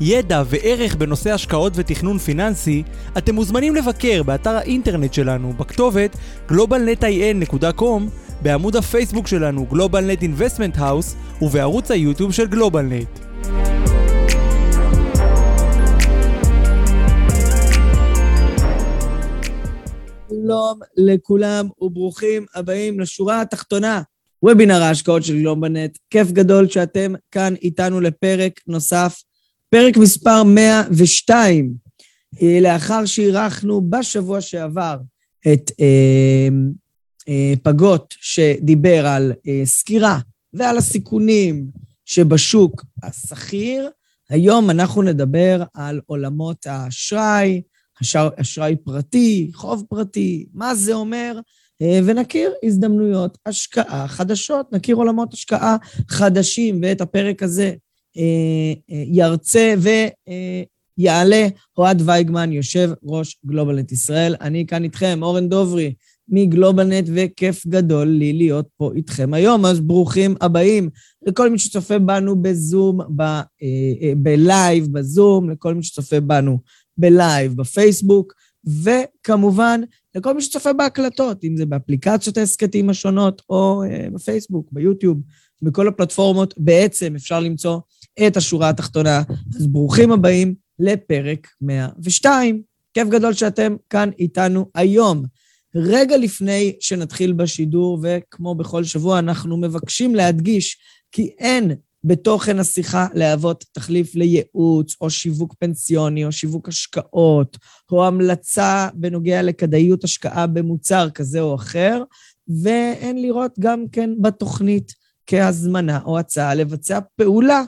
ידע וערך בנושא השקעות ותכנון פיננסי, אתם מוזמנים לבקר באתר האינטרנט שלנו בכתובת globalnetin.com, בעמוד הפייסבוק שלנו GlobalNet Investment House ובערוץ היוטיוב של GlobalNet. שלום לכולם וברוכים הבאים לשורה התחתונה, וובינר ההשקעות של גלובלנט. כיף גדול שאתם כאן איתנו לפרק נוסף, פרק מספר 102, אה, לאחר שאירחנו בשבוע שעבר את אה, אה, פגות שדיבר על אה, סקירה ועל הסיכונים שבשוק השכיר, היום אנחנו נדבר על עולמות האשראי, אשראי פרטי, חוב פרטי, מה זה אומר, אה, ונכיר הזדמנויות השקעה חדשות, נכיר עולמות השקעה חדשים, ואת הפרק הזה ירצה ויעלה. אוהד וייגמן, יושב ראש גלובלנט ישראל. אני כאן איתכם, אורן דוברי מגלובלנט, וכיף גדול לי להיות פה איתכם היום, אז ברוכים הבאים לכל מי שצופה בנו בזום, ב live, בזום, לכל מי שצופה בנו ב live, בפייסבוק, וכמובן, לכל מי שצופה בהקלטות, אם זה באפליקציות ההסכתים השונות, או בפייסבוק, ביוטיוב, בכל הפלטפורמות, בעצם אפשר למצוא את השורה התחתונה. אז ברוכים הבאים לפרק 102. כיף גדול שאתם כאן איתנו היום. רגע לפני שנתחיל בשידור, וכמו בכל שבוע, אנחנו מבקשים להדגיש כי אין בתוכן השיחה להוות תחליף לייעוץ, או שיווק פנסיוני, או שיווק השקעות, או המלצה בנוגע לכדאיות השקעה במוצר כזה או אחר, ואין לראות גם כן בתוכנית כהזמנה או הצעה לבצע פעולה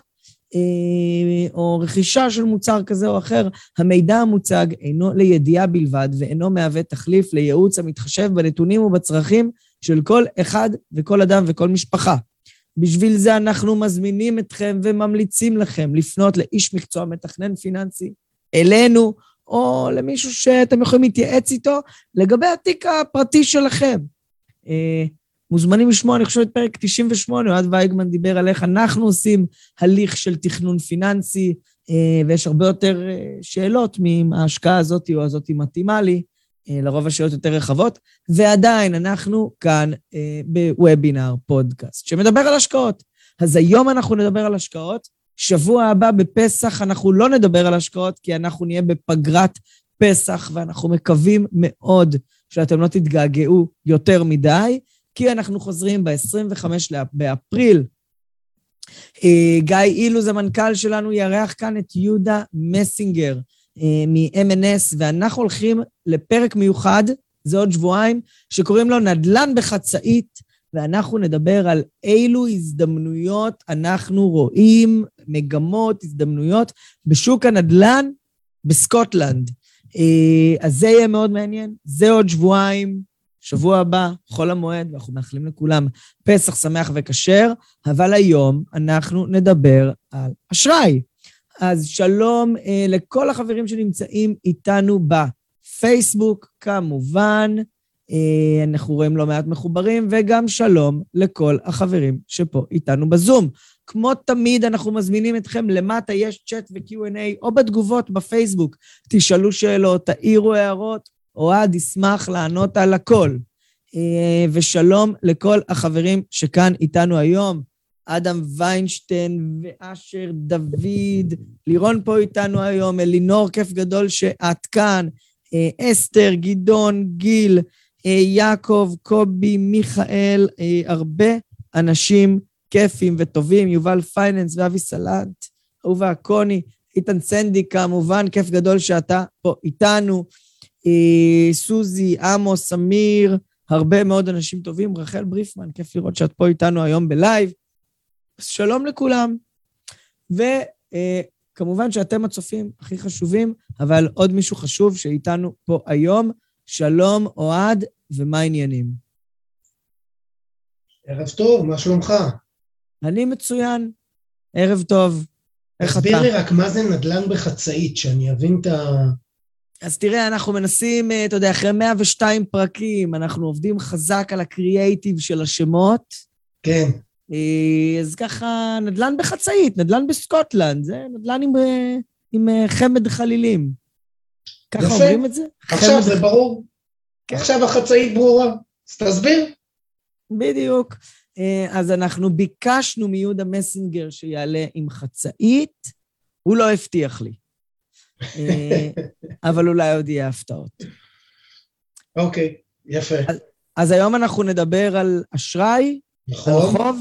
או רכישה של מוצר כזה או אחר. המידע המוצג אינו לידיעה בלבד ואינו מהווה תחליף לייעוץ המתחשב בנתונים ובצרכים של כל אחד וכל אדם וכל משפחה. בשביל זה אנחנו מזמינים אתכם וממליצים לכם לפנות לאיש מקצוע מתכנן פיננסי, אלינו, או למישהו שאתם יכולים להתייעץ איתו לגבי התיק הפרטי שלכם. מוזמנים לשמוע, אני חושב, את פרק 98, אוהד וייגמן דיבר על איך אנחנו עושים הליך של תכנון פיננסי, אה, ויש הרבה יותר אה, שאלות מאם ההשקעה הזאת או הזאת מתאימה לי. אה, לרוב השאלות יותר רחבות, ועדיין אנחנו כאן בוובינר פודקאסט שמדבר על השקעות. אז היום אנחנו נדבר על השקעות, שבוע הבא בפסח אנחנו לא נדבר על השקעות, כי אנחנו נהיה בפגרת פסח, ואנחנו מקווים מאוד שאתם לא תתגעגעו יותר מדי, כי אנחנו חוזרים ב-25 באפריל. אה, גיא אילוז, המנכ"ל שלנו, יארח כאן את יהודה מסינגר. אה, מ-MNS, ואנחנו הולכים לפרק מיוחד, זה עוד שבועיים, שקוראים לו נדל"ן בחצאית, ואנחנו נדבר על אילו הזדמנויות אנחנו רואים, מגמות, הזדמנויות, בשוק הנדל"ן בסקוטלנד. אה, אז זה יהיה מאוד מעניין, זה עוד שבועיים, שבוע הבא, חול המועד, ואנחנו מאחלים לכולם פסח שמח וכשר, אבל היום אנחנו נדבר על אשראי. אז שלום אה, לכל החברים שנמצאים איתנו בפייסבוק, כמובן. אה, אנחנו רואים לא מעט מחוברים, וגם שלום לכל החברים שפה איתנו בזום. כמו תמיד, אנחנו מזמינים אתכם, למטה יש צ'אט ו-Q&A, או בתגובות בפייסבוק. תשאלו שאלות, תעירו הערות, אוהד ישמח לענות על הכל. אה, ושלום לכל החברים שכאן איתנו היום. אדם ויינשטיין ואשר דוד, לירון פה איתנו היום, אלינור, כיף גדול שאת כאן, אה, אסתר, גדעון, גיל, אה, יעקב, קובי, מיכאל, הרבה אנשים כיפים וטובים, יובל finance ואבי סלנט, אהובה קוני, איתן סנדי כמובן, כיף גדול שאתה פה איתנו, סוזי, עמוס, אמיר, הרבה מאוד אנשים טובים, רחל בריפמן, כיף לראות שאת פה איתנו היום ב live. שלום לכולם. כמובן שאתם הצופים הכי חשובים, אבל עוד מישהו חשוב שאיתנו פה היום. שלום, אוהד, ומה העניינים? ערב טוב, מה שלומך? אני מצוין. ערב טוב. איך אתה? תסביר לי רק מה זה נדל"ן בחצאית, שאני אבין את ה... אז תראה, אנחנו מנסים, אה, אתה יודע, אחרי 102 פרקים, אנחנו עובדים חזק על הקריאייטיב של השמות. כן. אה, אז ככה, נדל"ן בחצאית, נדל"ן בסקוטלנד, זה נדל"ן עם, אה, עם חמד חלילים. ככה יפה. אומרים את זה? עכשיו זה ברור. כן. עכשיו החצאית ברורה. אז תסביר. בדיוק. אז אנחנו ביקשנו מיהודה מסינגר שיעלה עם חצאית, הוא לא הבטיח לי. אה, אבל אולי עוד יהיה הפתעות. אוקיי, יפה. אז היום אנחנו נדבר על אשראי, על נכון, חוב,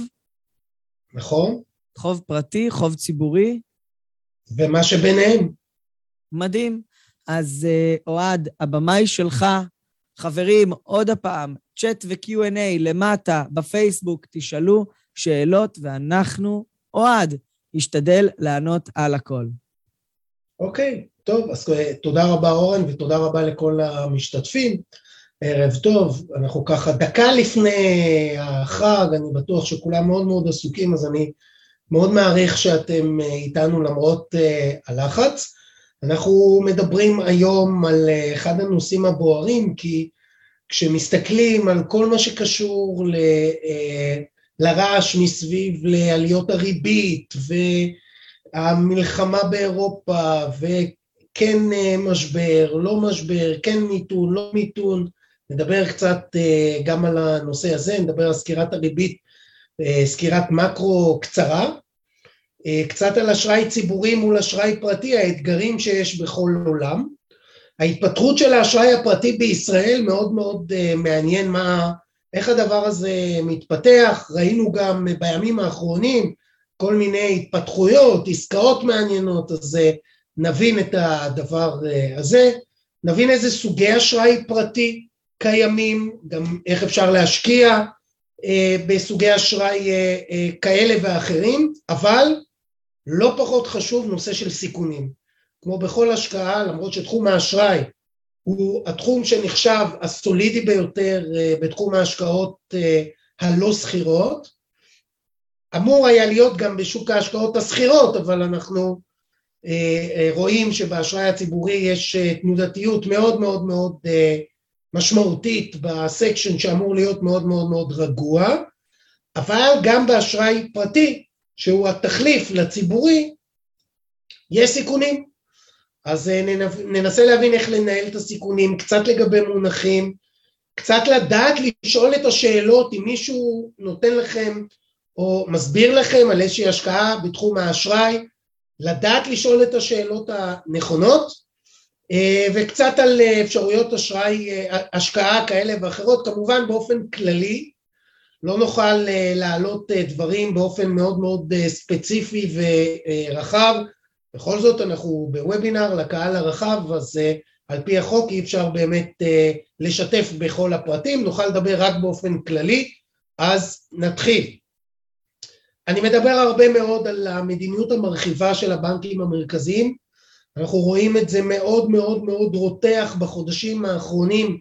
נכון. חוב פרטי, חוב ציבורי. ומה שביניהם. מדהים. אז אה, אוהד, הבמה היא שלך. חברים, עוד הפעם, צ'אט ו-Q&A למטה בפייסבוק, תשאלו שאלות, ואנחנו, אוהד, נשתדל לענות על הכל. אוקיי, טוב, אז אה, תודה רבה אורן ותודה רבה לכל המשתתפים. ערב טוב, אנחנו ככה דקה לפני החג, אני בטוח שכולם מאוד מאוד עסוקים, אז אני מאוד מעריך שאתם אה, איתנו למרות אה, הלחץ. אנחנו מדברים היום על אחד הנושאים הבוערים, כי כשמסתכלים על כל מה שקשור ל, לרעש מסביב לעליות הריבית והמלחמה באירופה וכן אה, משבר, לא משבר, כן מיתון, לא מיתון, נדבר קצת אה, גם על הנושא הזה, נדבר על סקירת הריבית, אה, סקירת מקרו קצרה, קצת על אשראי ציבורי מול אשראי פרטי, האתגרים שיש בכל עולם. ההתפתחות של האשראי הפרטי בישראל מאוד מאוד מעניין מה, איך הדבר הזה מתפתח, ראינו גם בימים האחרונים כל מיני התפתחויות, עסקאות מעניינות, אז uh, נבין את הדבר uh, הזה, נבין איזה סוגי אשראי פרטי קיימים, גם איך אפשר להשקיע uh, בסוגי אשראי כאלה ואחרים, אבל לא פחות חשוב נושא של סיכונים. כמו בכל השקעה, למרות שתחום האשראי הוא התחום שנחשב הסולידי ביותר בתחום ההשקעות הלא סחירות, אמור היה להיות גם בשוק ההשקעות הסחירות, אבל אנחנו uh, uh, רואים שבאשראי הציבורי יש uh, תנודתיות מאוד מאוד מאוד משמעותית בסקשן שאמור להיות מאוד מאוד מאוד רגוע, אבל גם באשראי פרטי, שהוא התחליף לציבורי, יש סיכונים. אז ננסה להבין איך לנהל את הסיכונים, קצת לגבי מונחים, קצת לדעת לשאול את השאלות אם מישהו נותן לכם או מסביר לכם על איזושהי השקעה בתחום האשראי, לדעת לשאול את השאלות הנכונות, וקצת על אפשרויות אשראי, השקעה כאלה ואחרות, כמובן באופן כללי, לא נוכל להעלות דברים באופן מאוד מאוד ספציפי ורחב, בכל זאת אנחנו בוובינר לקהל הרחב, אז על פי החוק אי אפשר באמת לשתף בכל הפרטים, נוכל לדבר רק באופן כללי, אז נתחיל. אני מדבר הרבה מאוד על המדיניות המרחיבה של הבנקים המרכזיים, אנחנו רואים את זה מאוד מאוד מאוד רותח בחודשים האחרונים,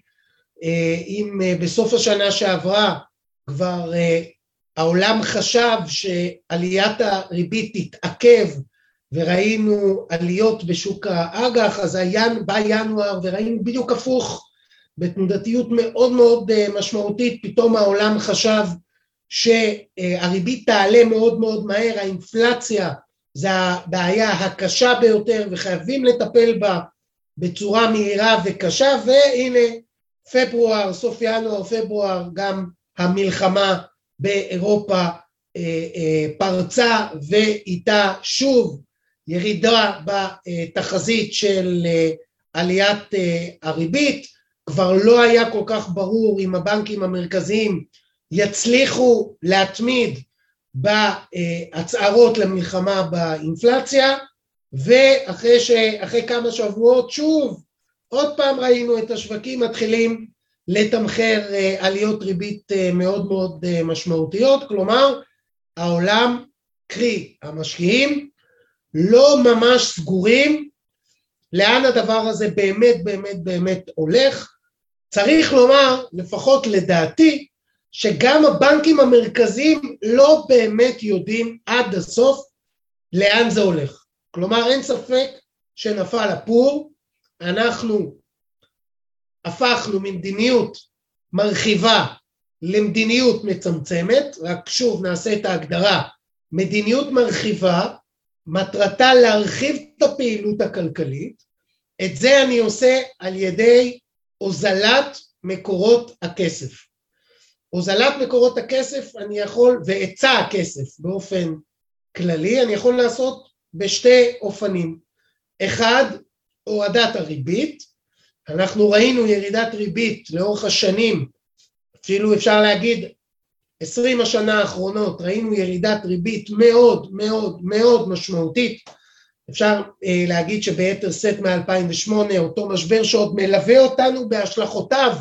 uh, אם uh, בסוף השנה שעברה כבר uh, העולם חשב שעליית הריבית תתעכב וראינו עליות בשוק האג"ח, אז היה, בא ינואר וראינו בדיוק הפוך, בתנודתיות מאוד מאוד משמעותית, פתאום העולם חשב שהריבית תעלה מאוד מאוד מהר, האינפלציה זה הבעיה הקשה ביותר וחייבים לטפל בה בצורה מהירה וקשה, והנה פברואר, סוף ינואר, פברואר, גם המלחמה באירופה פרצה ואיתה שוב ירידה בתחזית של עליית הריבית, כבר לא היה כל כך ברור אם הבנקים המרכזיים יצליחו להתמיד בהצהרות למלחמה באינפלציה, ואחרי ש... כמה שבועות שוב עוד פעם ראינו את השווקים מתחילים לתמחר עליות ריבית מאוד מאוד משמעותיות, כלומר העולם, קרי המשקיעים, לא ממש סגורים לאן הדבר הזה באמת באמת באמת הולך. צריך לומר, לפחות לדעתי, שגם הבנקים המרכזיים לא באמת יודעים עד הסוף לאן זה הולך. כלומר, אין ספק שנפל הפור, אנחנו הפכנו ממדיניות מרחיבה למדיניות מצמצמת, רק שוב נעשה את ההגדרה, מדיניות מרחיבה, מטרתה להרחיב את הפעילות הכלכלית, את זה אני עושה על ידי הוזלת מקורות הכסף. הוזלת מקורות הכסף אני יכול, והיצע הכסף באופן כללי, אני יכול לעשות בשתי אופנים. אחד, הורדת הריבית, אנחנו ראינו ירידת ריבית לאורך השנים, אפילו אפשר להגיד עשרים השנה האחרונות ראינו ירידת ריבית מאוד מאוד מאוד משמעותית, אפשר אה, להגיד שביתר שאת מ-2008 אותו משבר שעוד מלווה אותנו בהשלכותיו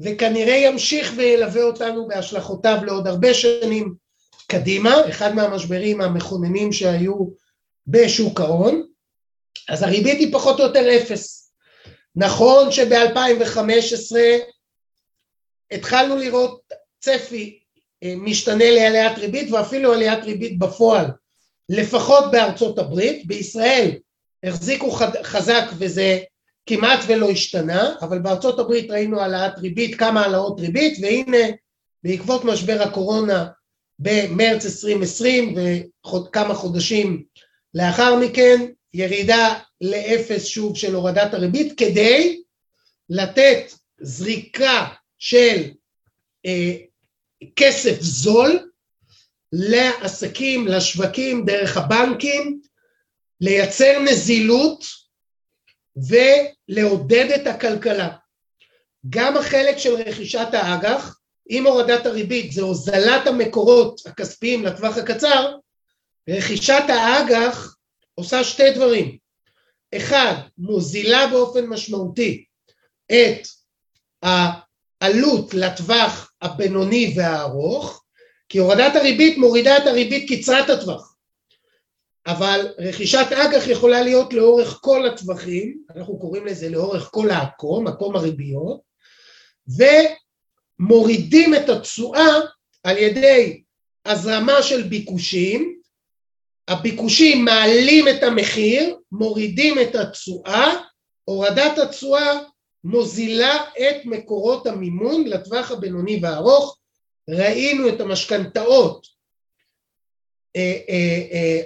וכנראה ימשיך וילווה אותנו בהשלכותיו לעוד הרבה שנים קדימה, אחד מהמשברים המכוננים שהיו בשוק ההון, אז הריבית היא פחות או יותר אפס. נכון שב-2015 התחלנו לראות צפי אה, משתנה לעליית ריבית ואפילו עליית ריבית בפועל, לפחות בארצות הברית, בישראל החזיקו חזק וזה כמעט ולא השתנה, אבל בארצות הברית ראינו העלאת ריבית, כמה העלאות ריבית, והנה בעקבות משבר הקורונה במרץ 2020 וכמה חודשים לאחר מכן ירידה לאפס שוב של הורדת הריבית כדי לתת זריקה של אה, כסף זול לעסקים, לשווקים, דרך הבנקים, לייצר נזילות ולעודד את הכלכלה. גם החלק של רכישת האג"ח, עם הורדת הריבית, זה הוזלת המקורות הכספיים לטווח הקצר, רכישת האג"ח עושה שתי דברים. אחד, מוזילה באופן משמעותי את העלות לטווח הבינוני והארוך, כי הורדת הריבית מורידה את הריבית קצרת הטווח. אבל רכישת אג"ח יכולה להיות לאורך כל הטווחים, אנחנו קוראים לזה לאורך כל העקום, עקום הריביות, ומורידים את התשואה על ידי הזרמה של ביקושים, הביקושים מעלים את המחיר, מורידים את התשואה, הורדת התשואה מוזילה את מקורות המימון לטווח הבינוני והארוך, ראינו את המשכנתאות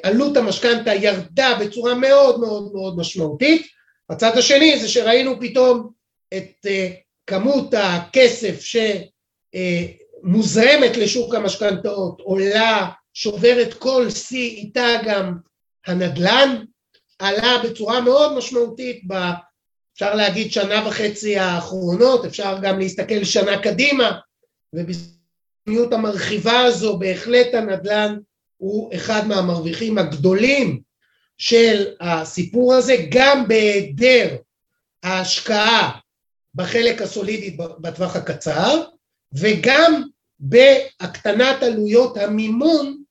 עלות המשכנתה ירדה בצורה מאוד מאוד מאוד משמעותית, הצד השני זה שראינו פתאום את כמות הכסף שמוזרמת לשוק המשכנתאות עולה, שוברת כל שיא, איתה גם הנדל"ן, עלה בצורה מאוד משמעותית ב... אפשר להגיד שנה וחצי האחרונות, אפשר גם להסתכל שנה קדימה, ובזמניות המרחיבה הזו בהחלט הנדל"ן הוא אחד מהמרוויחים הגדולים של הסיפור הזה, גם בהיעדר ההשקעה בחלק הסולידי בטווח הקצר, וגם בהקטנת עלויות המימון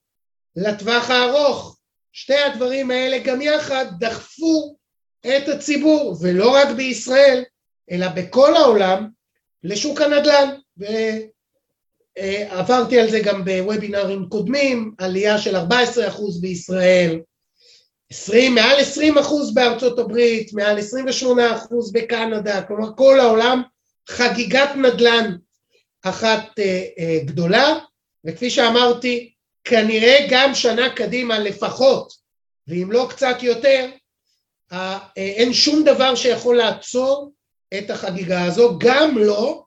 לטווח הארוך. שתי הדברים האלה גם יחד דחפו את הציבור, ולא רק בישראל, אלא בכל העולם, לשוק הנדל"ן. עברתי על זה גם בוובינרים קודמים, עלייה של 14% בישראל, 20, מעל 20% בארצות הברית, מעל 28% בקנדה, כלומר כל העולם חגיגת נדל"ן אחת אה, אה, גדולה, וכפי שאמרתי, כנראה גם שנה קדימה לפחות, ואם לא קצת יותר, אה, אין שום דבר שיכול לעצור את החגיגה הזו, גם לא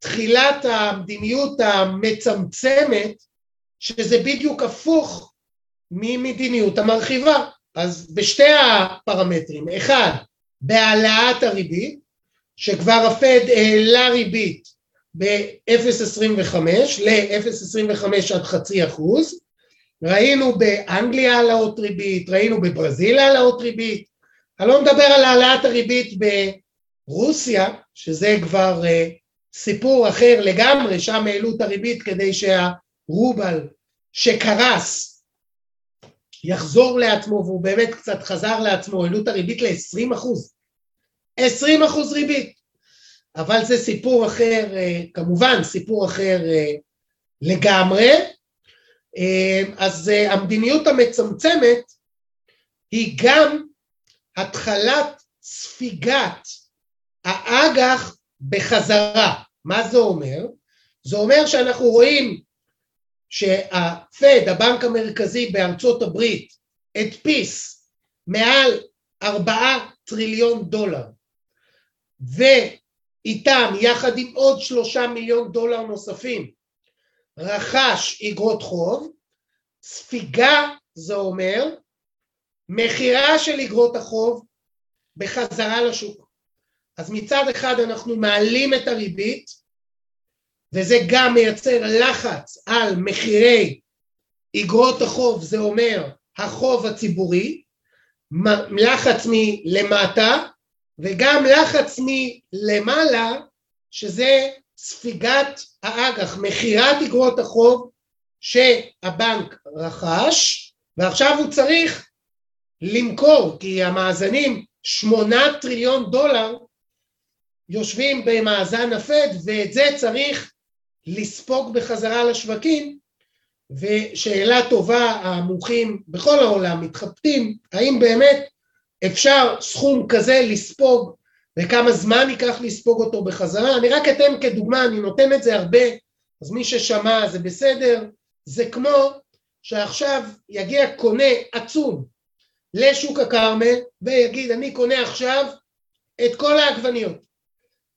תחילת המדיניות המצמצמת, שזה בדיוק הפוך ממדיניות המרחיבה. אז בשתי הפרמטרים, אחד, בהעלאת הריבית, שכבר הפד העלה ריבית ב-0.25 ל-0.25 עד חצי אחוז, ראינו באנגליה העלאות ריבית, ראינו בברזיל העלאות ריבית, אני לא מדבר על העלאת הריבית ברוסיה, שזה כבר uh, סיפור אחר לגמרי, שם העלו את הריבית כדי שהרובל שקרס יחזור לעצמו, והוא באמת קצת חזר לעצמו, העלו את הריבית ל-20 אחוז. 20 אחוז ריבית. אבל זה סיפור אחר, אה, כמובן סיפור אחר אה, לגמרי. אה, אז המדיניות המצמצמת היא גם התחלת ספיגת האג"ח בחזרה. מה זה אומר? זה אומר שאנחנו רואים שהפד, הבנק המרכזי בארצות הברית, הדפיס מעל ארבעה טריליון דולר ואיתם יחד עם עוד שלושה מיליון דולר נוספים רכש אגרות חוב, ספיגה זה אומר מכירה של אגרות החוב בחזרה לשוק. אז מצד אחד אנחנו מעלים את הריבית וזה גם מייצר לחץ על מחירי אגרות החוב, זה אומר החוב הציבורי, לחץ מלמטה וגם לחץ מלמעלה שזה ספיגת האג"ח, מכירת אגרות החוב שהבנק רכש ועכשיו הוא צריך למכור כי המאזנים שמונה טריליון דולר יושבים במאזן הפד ואת זה צריך לספוג בחזרה לשווקים. ושאלה טובה המומחים בכל העולם מתחבטים האם באמת אפשר סכום כזה לספוג וכמה זמן ייקח לספוג אותו בחזרה? אני רק אתן כדוגמה אני נותן את זה הרבה אז מי ששמע זה בסדר. זה כמו שעכשיו יגיע קונה עצום לשוק הכרמל ויגיד אני קונה עכשיו את כל העגבניות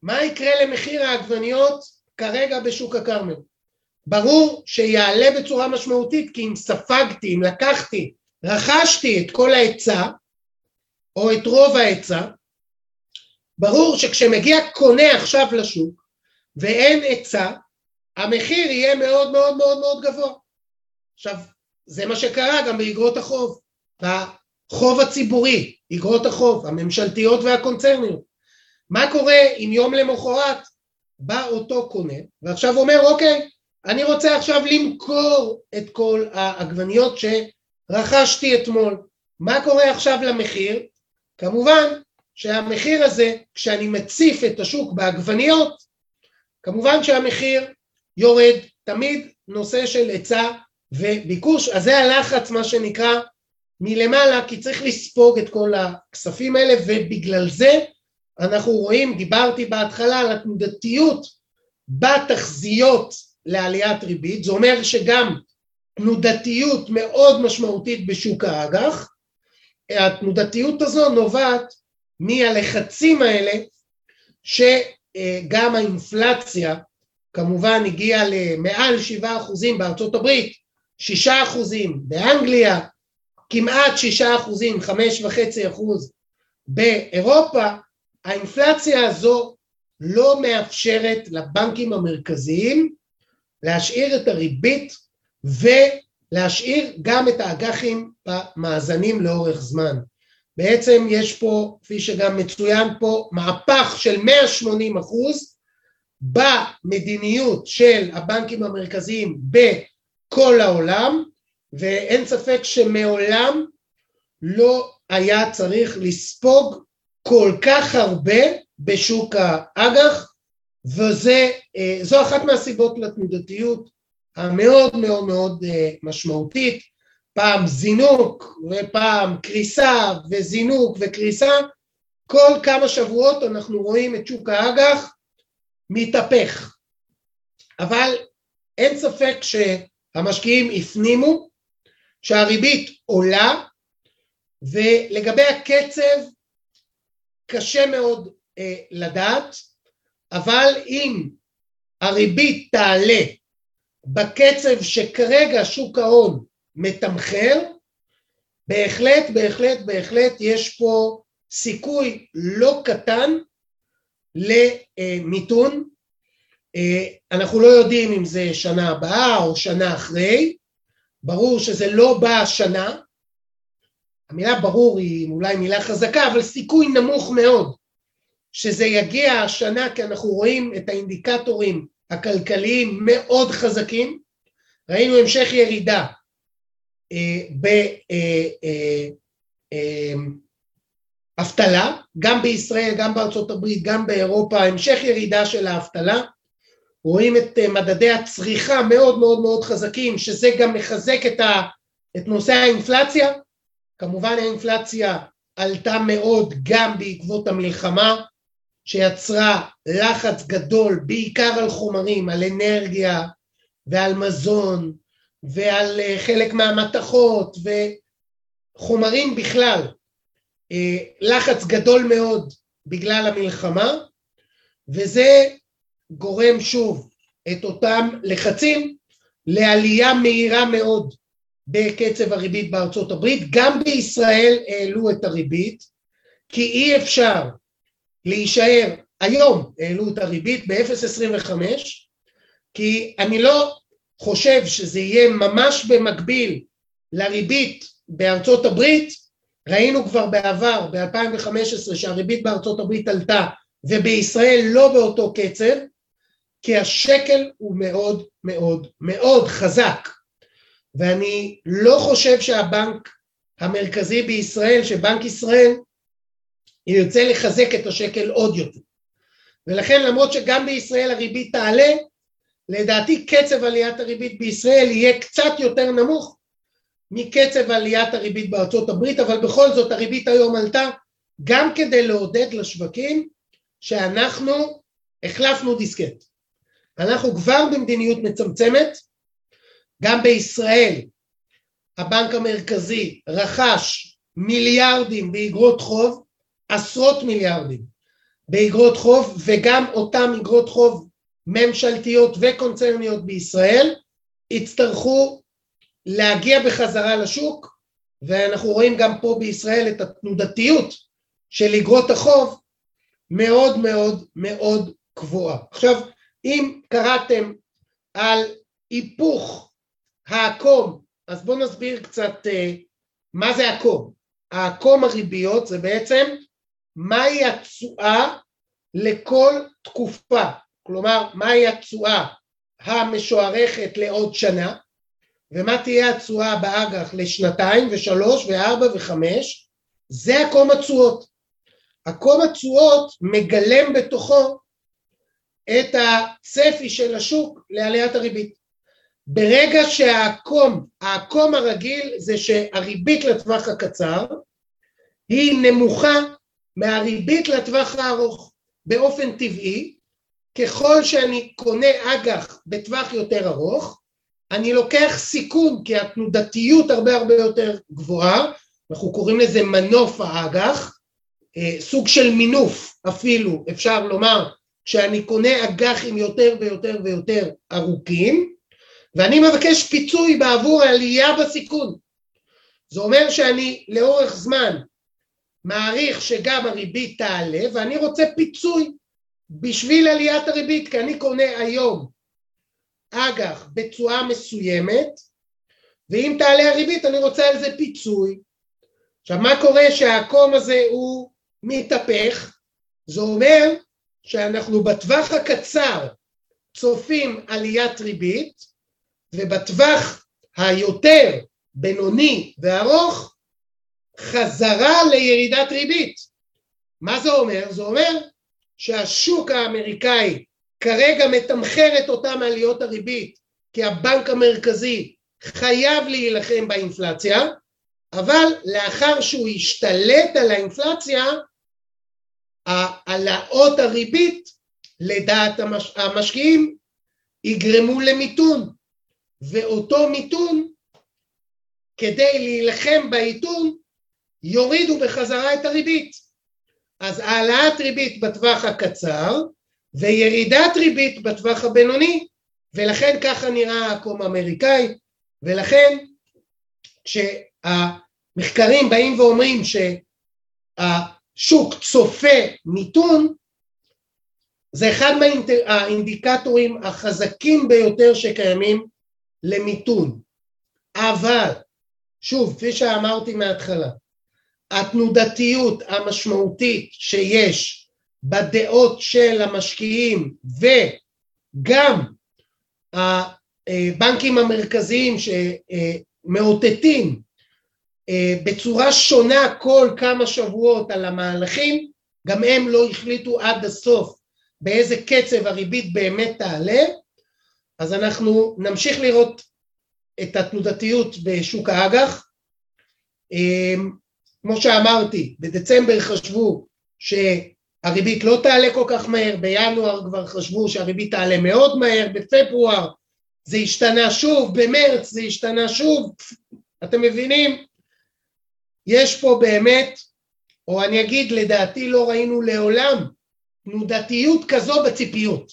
מה יקרה למחיר העגבניות כרגע בשוק הכרמל. ברור שיעלה בצורה משמעותית כי אם ספגתי, אם לקחתי, רכשתי את כל ההיצע או את רוב ההיצע, ברור שכשמגיע קונה עכשיו לשוק ואין היצע, המחיר יהיה מאוד מאוד מאוד מאוד גבוה. עכשיו, זה מה שקרה גם באגרות החוב, בחוב הציבורי, אגרות החוב, הממשלתיות והקונצרניות. מה קורה אם יום למחרת? בא אותו קונה ועכשיו אומר אוקיי אני רוצה עכשיו למכור את כל העגבניות שרכשתי אתמול. מה קורה עכשיו למחיר? כמובן שהמחיר הזה כשאני מציף את השוק בעגבניות כמובן שהמחיר יורד. תמיד נושא של היצע וביקוש אז זה הלחץ מה שנקרא מלמעלה כי צריך לספוג את כל הכספים האלה ובגלל זה אנחנו רואים, דיברתי בהתחלה על התנודתיות בתחזיות לעליית ריבית, זה אומר שגם תנודתיות מאוד משמעותית בשוק האג"ח, התנודתיות הזו נובעת מהלחצים האלה שגם האינפלציה כמובן הגיעה למעל 7% בארצות הברית, 6% באנגליה, כמעט 6%, 5.5% באירופה, האינפלציה הזו לא מאפשרת לבנקים המרכזיים להשאיר את הריבית ולהשאיר גם את האג"חים במאזנים לאורך זמן. בעצם יש פה, כפי שגם מצוין פה, מהפך של 180 אחוז במדיניות של הבנקים המרכזיים בכל העולם, ואין ספק שמעולם לא היה צריך לספוג כל כך הרבה בשוק האג"ח וזו אחת מהסיבות לתנודתיות המאוד מאוד מאוד אה, משמעותית. פעם זינוק ופעם קריסה וזינוק וקריסה. כל כמה שבועות אנחנו רואים את שוק האג"ח מתהפך. אבל אין ספק שהמשקיעים הפנימו שהריבית עולה ולגבי הקצב קשה מאוד אה, לדעת, אבל אם הריבית תעלה בקצב שכרגע שוק ההון מתמחר, בהחלט, בהחלט, בהחלט יש פה סיכוי לא קטן למיתון. אה, אנחנו לא יודעים אם זה שנה הבאה או שנה אחרי, ברור שזה לא בא השנה, המילה ברור היא אולי מילה חזקה, אבל סיכוי נמוך מאוד שזה יגיע השנה, כי אנחנו רואים את האינדיקטורים הכלכליים מאוד חזקים, ראינו המשך ירידה באבטלה, גם בישראל, גם בארצות הברית, גם באירופה, המשך ירידה של האבטלה, רואים את מדדי הצריכה מאוד מאוד מאוד חזקים, שזה גם מחזק את, ה, את נושא האינפלציה, כמובן האינפלציה עלתה מאוד גם בעקבות המלחמה, שיצרה לחץ גדול בעיקר על חומרים, על אנרגיה ועל מזון ועל אה, חלק מהמתכות וחומרים בכלל, אה, לחץ גדול מאוד בגלל המלחמה וזה גורם שוב את אותם לחצים לעלייה מהירה מאוד בקצב הריבית בארצות הברית, גם בישראל העלו את הריבית כי אי אפשר להישאר, היום העלו את הריבית ב-0.25 כי אני לא חושב שזה יהיה ממש במקביל לריבית בארצות הברית, ראינו כבר בעבר ב-2015 שהריבית בארצות הברית עלתה ובישראל לא באותו קצב כי השקל הוא מאוד מאוד מאוד חזק ואני לא חושב שהבנק המרכזי בישראל, שבנק ישראל ירצה לחזק את השקל עוד יותר. ולכן למרות שגם בישראל הריבית תעלה, לדעתי קצב עליית הריבית בישראל יהיה קצת יותר נמוך מקצב עליית הריבית בארצות הברית, אבל בכל זאת הריבית היום עלתה גם כדי לעודד לשווקים שאנחנו החלפנו דיסקט. אנחנו כבר במדיניות מצמצמת, גם בישראל הבנק המרכזי רכש מיליארדים באגרות חוב, עשרות מיליארדים באגרות חוב וגם אותם אגרות חוב ממשלתיות וקונצרניות בישראל יצטרכו להגיע בחזרה לשוק ואנחנו רואים גם פה בישראל את התנודתיות של אגרות החוב מאוד מאוד מאוד גבוהה. עכשיו אם קראתם על היפוך העקום, אז בואו נסביר קצת uh, מה זה עקום. העקום הריביות זה בעצם מהי התשואה לכל תקופה, כלומר מהי התשואה המשוערכת לעוד שנה ומה תהיה התשואה באג"ח לשנתיים ושלוש וארבע וחמש, זה עקום התשואות. עקום התשואות מגלם בתוכו את הצפי של השוק לעליית הריבית. ברגע שהעקום, העקום הרגיל זה שהריבית לטווח הקצר היא נמוכה מהריבית לטווח הארוך. באופן טבעי, ככל שאני קונה אג"ח בטווח יותר ארוך, אני לוקח סיכון כי התנודתיות הרבה הרבה יותר גבוהה, אנחנו קוראים לזה מנוף האג"ח, אה, סוג של מינוף אפילו, אפשר לומר, שאני קונה אג"חים יותר ויותר ויותר ארוכים, ואני מבקש פיצוי בעבור העלייה בסיכון. זה אומר שאני לאורך זמן מעריך שגם הריבית תעלה ואני רוצה פיצוי בשביל עליית הריבית כי אני קונה היום אג"ח בתשואה מסוימת ואם תעלה הריבית אני רוצה על זה פיצוי. עכשיו מה קורה שהעקום הזה הוא מתהפך? זה אומר שאנחנו בטווח הקצר צופים עליית ריבית ובטווח היותר בינוני וארוך חזרה לירידת ריבית. מה זה אומר? זה אומר שהשוק האמריקאי כרגע מתמחר את אותם עליות הריבית כי הבנק המרכזי חייב להילחם באינפלציה, אבל לאחר שהוא ישתלט על האינפלציה, העלאות הריבית לדעת המש... המשקיעים יגרמו למיתון, ואותו מיתון כדי להילחם בעיתון יורידו בחזרה את הריבית. אז העלאת ריבית בטווח הקצר וירידת ריבית בטווח הבינוני, ולכן ככה נראה העקום האמריקאי, ולכן כשהמחקרים באים ואומרים שהשוק צופה מיתון, זה אחד מהאינדיקטורים החזקים ביותר שקיימים למיתון. אבל, שוב, כפי שאמרתי מההתחלה, התנודתיות המשמעותית שיש בדעות של המשקיעים וגם הבנקים המרכזיים מאותתים אה, בצורה שונה כל כמה שבועות על המהלכים, גם הם לא החליטו עד הסוף באיזה קצב הריבית באמת תעלה, אז אנחנו נמשיך לראות את התנודתיות בשוק האג"ח. אה, כמו שאמרתי, בדצמבר חשבו שהריבית לא תעלה כל כך מהר, בינואר כבר חשבו שהריבית תעלה מאוד מהר, בפברואר זה השתנה שוב, במרץ זה השתנה שוב, אתם מבינים? יש פה באמת, או אני אגיד לדעתי לא ראינו לעולם, תנודתיות כזו בציפיות,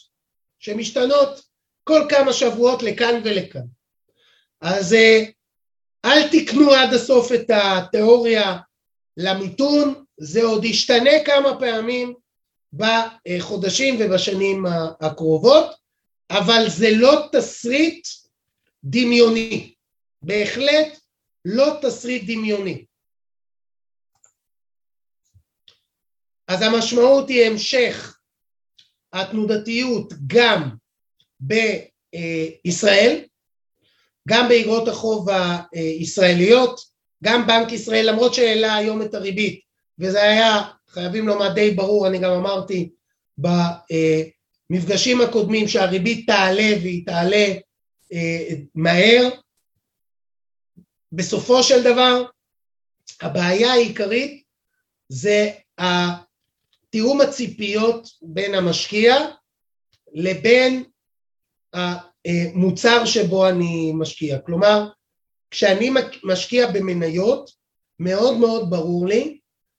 שמשתנות כל כמה שבועות לכאן ולכאן. אז אה, אל תקנו עד הסוף את התיאוריה למיתון, זה עוד ישתנה כמה פעמים בחודשים ובשנים הקרובות, אבל זה לא תסריט דמיוני, בהחלט לא תסריט דמיוני. אז המשמעות היא המשך התנודתיות גם בישראל, גם באגרות החוב הישראליות, גם בנק ישראל, למרות שהעלה היום את הריבית, וזה היה, חייבים לומר די ברור, אני גם אמרתי במפגשים הקודמים שהריבית תעלה והיא תעלה אה, מהר, בסופו של דבר הבעיה העיקרית זה תיאום הציפיות בין המשקיע לבין המוצר שבו אני משקיע. כלומר, כשאני משקיע במניות, מאוד מאוד ברור לי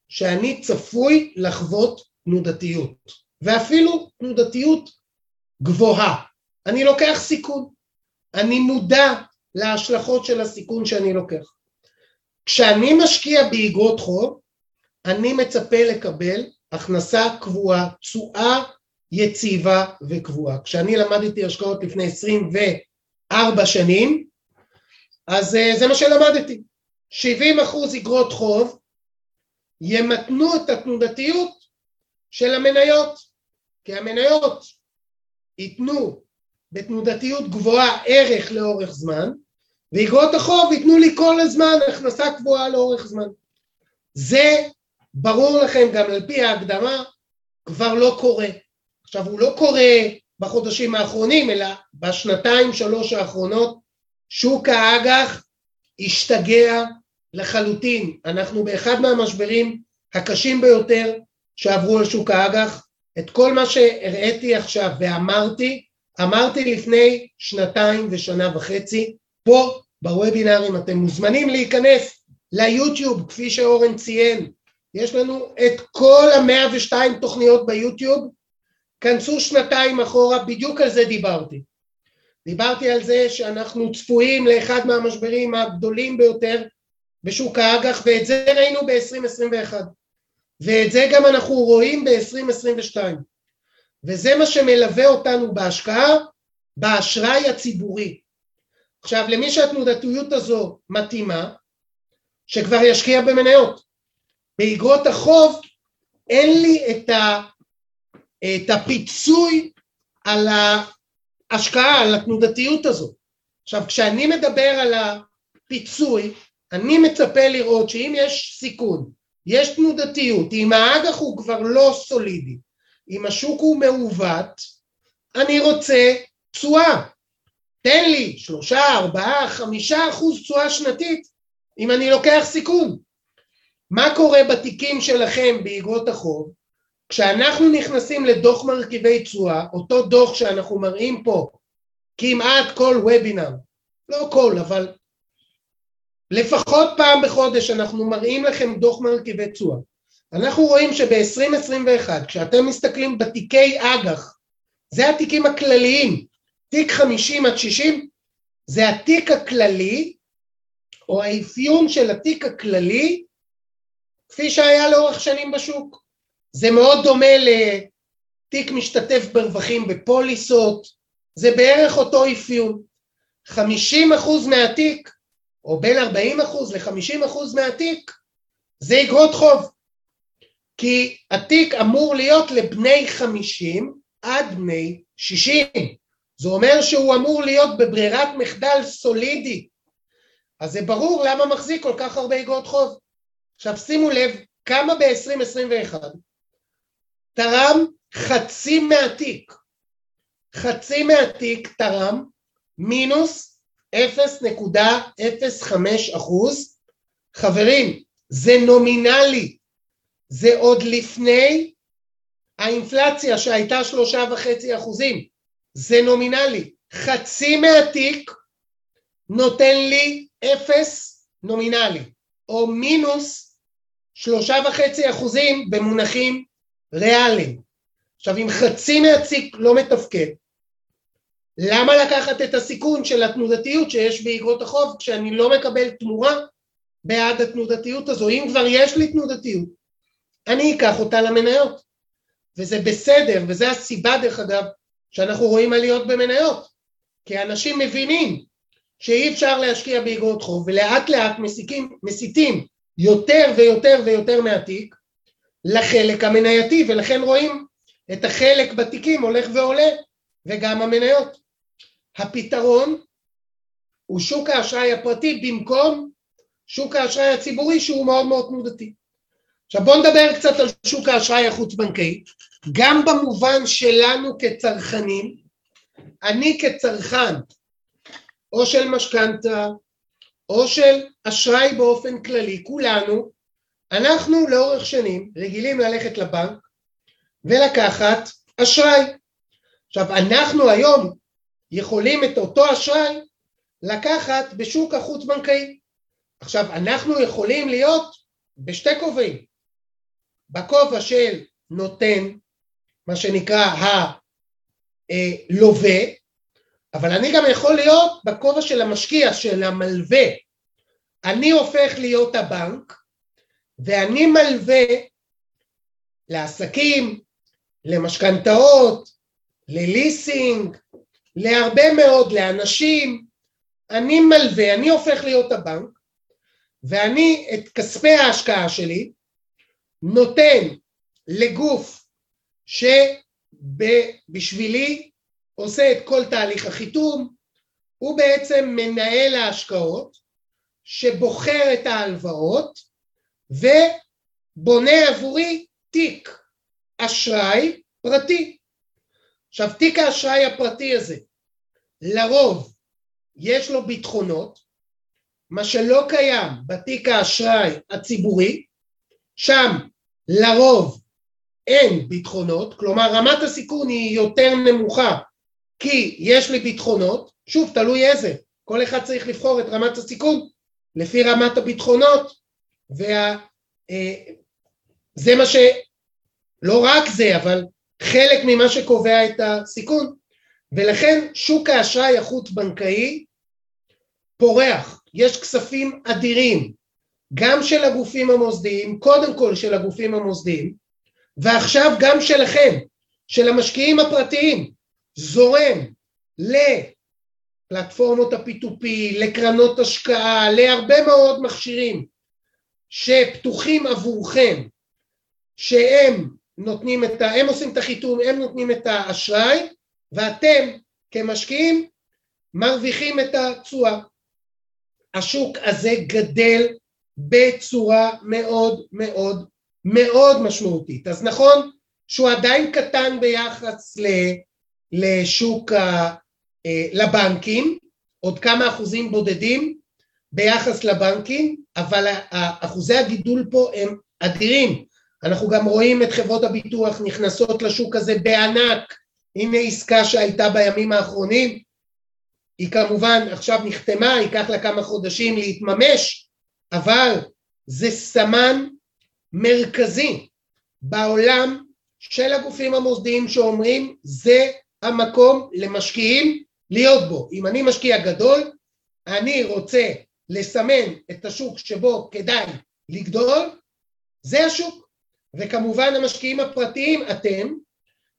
שאני צפוי לחוות תנודתיות, ואפילו תנודתיות גבוהה. אני לוקח סיכון, אני מודע להשלכות של הסיכון שאני לוקח. כשאני משקיע באגרות חוב, אני מצפה לקבל הכנסה קבועה, תשואה יציבה וקבועה. כשאני למדתי השקעות לפני 24 שנים, אז אה, זה מה שלמדתי. 70 אחוז אגרות חוב ימתנו את התנודתיות של המניות, כי המניות ייתנו בתנודתיות גבוהה ערך לאורך זמן, ואגרות החוב ייתנו לי כל הזמן הכנסה קבועה לאורך זמן. זה ברור לכם גם על פי ההקדמה, כבר לא קורה. עכשיו הוא לא קורה בחודשים האחרונים, אלא בשנתיים שלוש האחרונות שוק האג"ח השתגע לחלוטין. אנחנו באחד מהמשברים הקשים ביותר שעברו על שוק האג"ח. את כל מה שהראיתי עכשיו ואמרתי, אמרתי לפני שנתיים ושנה וחצי, פה בוובינארים אתם מוזמנים להיכנס ליוטיוב כפי שאורן ציין, יש לנו את כל המאה ושתיים תוכניות ביוטיוב, כנסו שנתיים אחורה, בדיוק על זה דיברתי. דיברתי על זה שאנחנו צפויים לאחד מהמשברים הגדולים ביותר בשוק האג"ח, ואת זה ראינו ב-2021, ואת זה גם אנחנו רואים ב-2022, וזה מה שמלווה אותנו בהשקעה, באשראי הציבורי. עכשיו, למי שהתנודתיות הזו מתאימה, שכבר ישקיע במניות. באגרות החוב אין לי את, ה, את הפיצוי על ההשקעה, על התנודתיות הזו. עכשיו כשאני מדבר על הפיצוי, אני מצפה לראות שאם יש סיכון, יש תנודתיות, אם האג"ח הוא כבר לא סולידי, אם השוק הוא מעוות, אני רוצה תשואה. תן לי שלושה, ארבעה, חמישה אחוז תשואה שנתית אם אני לוקח סיכון. מה קורה בתיקים שלכם באגרות החוב? כשאנחנו נכנסים לדוח מרכיבי תשואה, אותו דוח שאנחנו מראים פה כמעט כל וובינר, לא כל אבל לפחות פעם בחודש אנחנו מראים לכם דוח מרכיבי תשואה. אנחנו רואים שב-2021 כשאתם מסתכלים בתיקי אג"ח, זה התיקים הכלליים, תיק 50 עד 60 זה התיק הכללי או האפיון של התיק הכללי כפי שהיה לאורך שנים בשוק. זה מאוד דומה לתיק משתתף ברווחים בפוליסות, זה בערך אותו אפיון. 50% מהתיק, או בין 40% ל-50% מהתיק, זה אגרות חוב. כי התיק אמור להיות לבני 50 עד בני 60. זה אומר שהוא אמור להיות בברירת מחדל סולידי. אז זה ברור למה מחזיק כל כך הרבה אגרות חוב. עכשיו שימו לב כמה ב-2021 תרם חצי מהתיק, חצי מהתיק תרם מינוס 0.05 אחוז. חברים, זה נומינלי, זה עוד לפני האינפלציה שהייתה שלושה וחצי אחוזים, זה נומינלי. חצי מהתיק נותן לי אפס נומינלי, או מינוס שלושה וחצי אחוזים במונחים ריאליים. עכשיו אם חצי מהתיק לא מתפקד, למה לקחת את הסיכון של התנודתיות שיש באגרות החוב כשאני לא מקבל תמורה בעד התנודתיות הזו? אם כבר יש לי תנודתיות, אני אקח אותה למניות. וזה בסדר, וזו הסיבה דרך אגב שאנחנו רואים עליות במניות. כי אנשים מבינים שאי אפשר להשקיע באגרות חוב ולאט לאט מסיקים, מסיתים יותר ויותר ויותר מהתיק לחלק המנייתי ולכן רואים את החלק בתיקים הולך ועולה וגם המניות. הפתרון הוא שוק האשראי הפרטי במקום שוק האשראי הציבורי שהוא מאוד מאוד תנודתי. עכשיו בואו נדבר קצת על שוק האשראי החוץ בנקאי, גם במובן שלנו כצרכנים, אני כצרכן או של משכנתה או של אשראי באופן כללי, כולנו, אנחנו לאורך שנים רגילים ללכת לבנק ולקחת אשראי. עכשיו אנחנו היום יכולים את אותו אשראי לקחת בשוק החוץ בנקאי. עכשיו אנחנו יכולים להיות בשתי כובעים, בכובע של נותן, מה שנקרא הלווה, אבל אני גם יכול להיות בכובע של המשקיע, של המלווה. אני הופך להיות הבנק ואני מלווה לעסקים, למשכנתאות, לליסינג, להרבה מאוד, לאנשים, אני מלווה, אני הופך להיות הבנק ואני את כספי ההשקעה שלי נותן לגוף שבשבילי עושה את כל תהליך החיתום, הוא בעצם מנהל ההשקעות שבוחר את ההלוואות ובונה עבורי תיק אשראי פרטי. עכשיו תיק האשראי הפרטי הזה לרוב יש לו ביטחונות, מה שלא קיים בתיק האשראי הציבורי, שם לרוב אין ביטחונות, כלומר רמת הסיכון היא יותר נמוכה כי יש לי ביטחונות, שוב תלוי איזה, כל אחד צריך לבחור את רמת הסיכון לפי רמת הביטחונות וה... אה, מה ש... לא רק זה, אבל חלק ממה שקובע את הסיכון, ולכן שוק האשראי החוץ בנקאי פורח, יש כספים אדירים, גם של הגופים המוסדיים, קודם כל של הגופים המוסדיים, ועכשיו גם שלכם, של המשקיעים הפרטיים, זורם לפלטפורמות ה-P2P, לקרנות השקעה, להרבה מאוד מכשירים שפתוחים עבורכם, שהם נותנים את ה... הם עושים את החיתום, הם נותנים את האשראי, ואתם כמשקיעים מרוויחים את התשואה. השוק הזה גדל בצורה מאוד מאוד מאוד משמעותית. אז נכון שהוא עדיין קטן ביחס לשוק ה... אה, לבנקים, עוד כמה אחוזים בודדים ביחס לבנקים, אבל אחוזי הגידול פה הם אדירים. אנחנו גם רואים את חברות הביטוח נכנסות לשוק הזה בענק, הנה עסקה שהייתה בימים האחרונים, היא כמובן עכשיו נחתמה, ייקח לה כמה חודשים להתממש, אבל זה סמן מרכזי בעולם של הגופים המוסדיים שאומרים זה המקום למשקיעים להיות בו. אם אני משקיע גדול, אני רוצה לסמן את השוק שבו כדאי לגדול, זה השוק. וכמובן המשקיעים הפרטיים, אתם,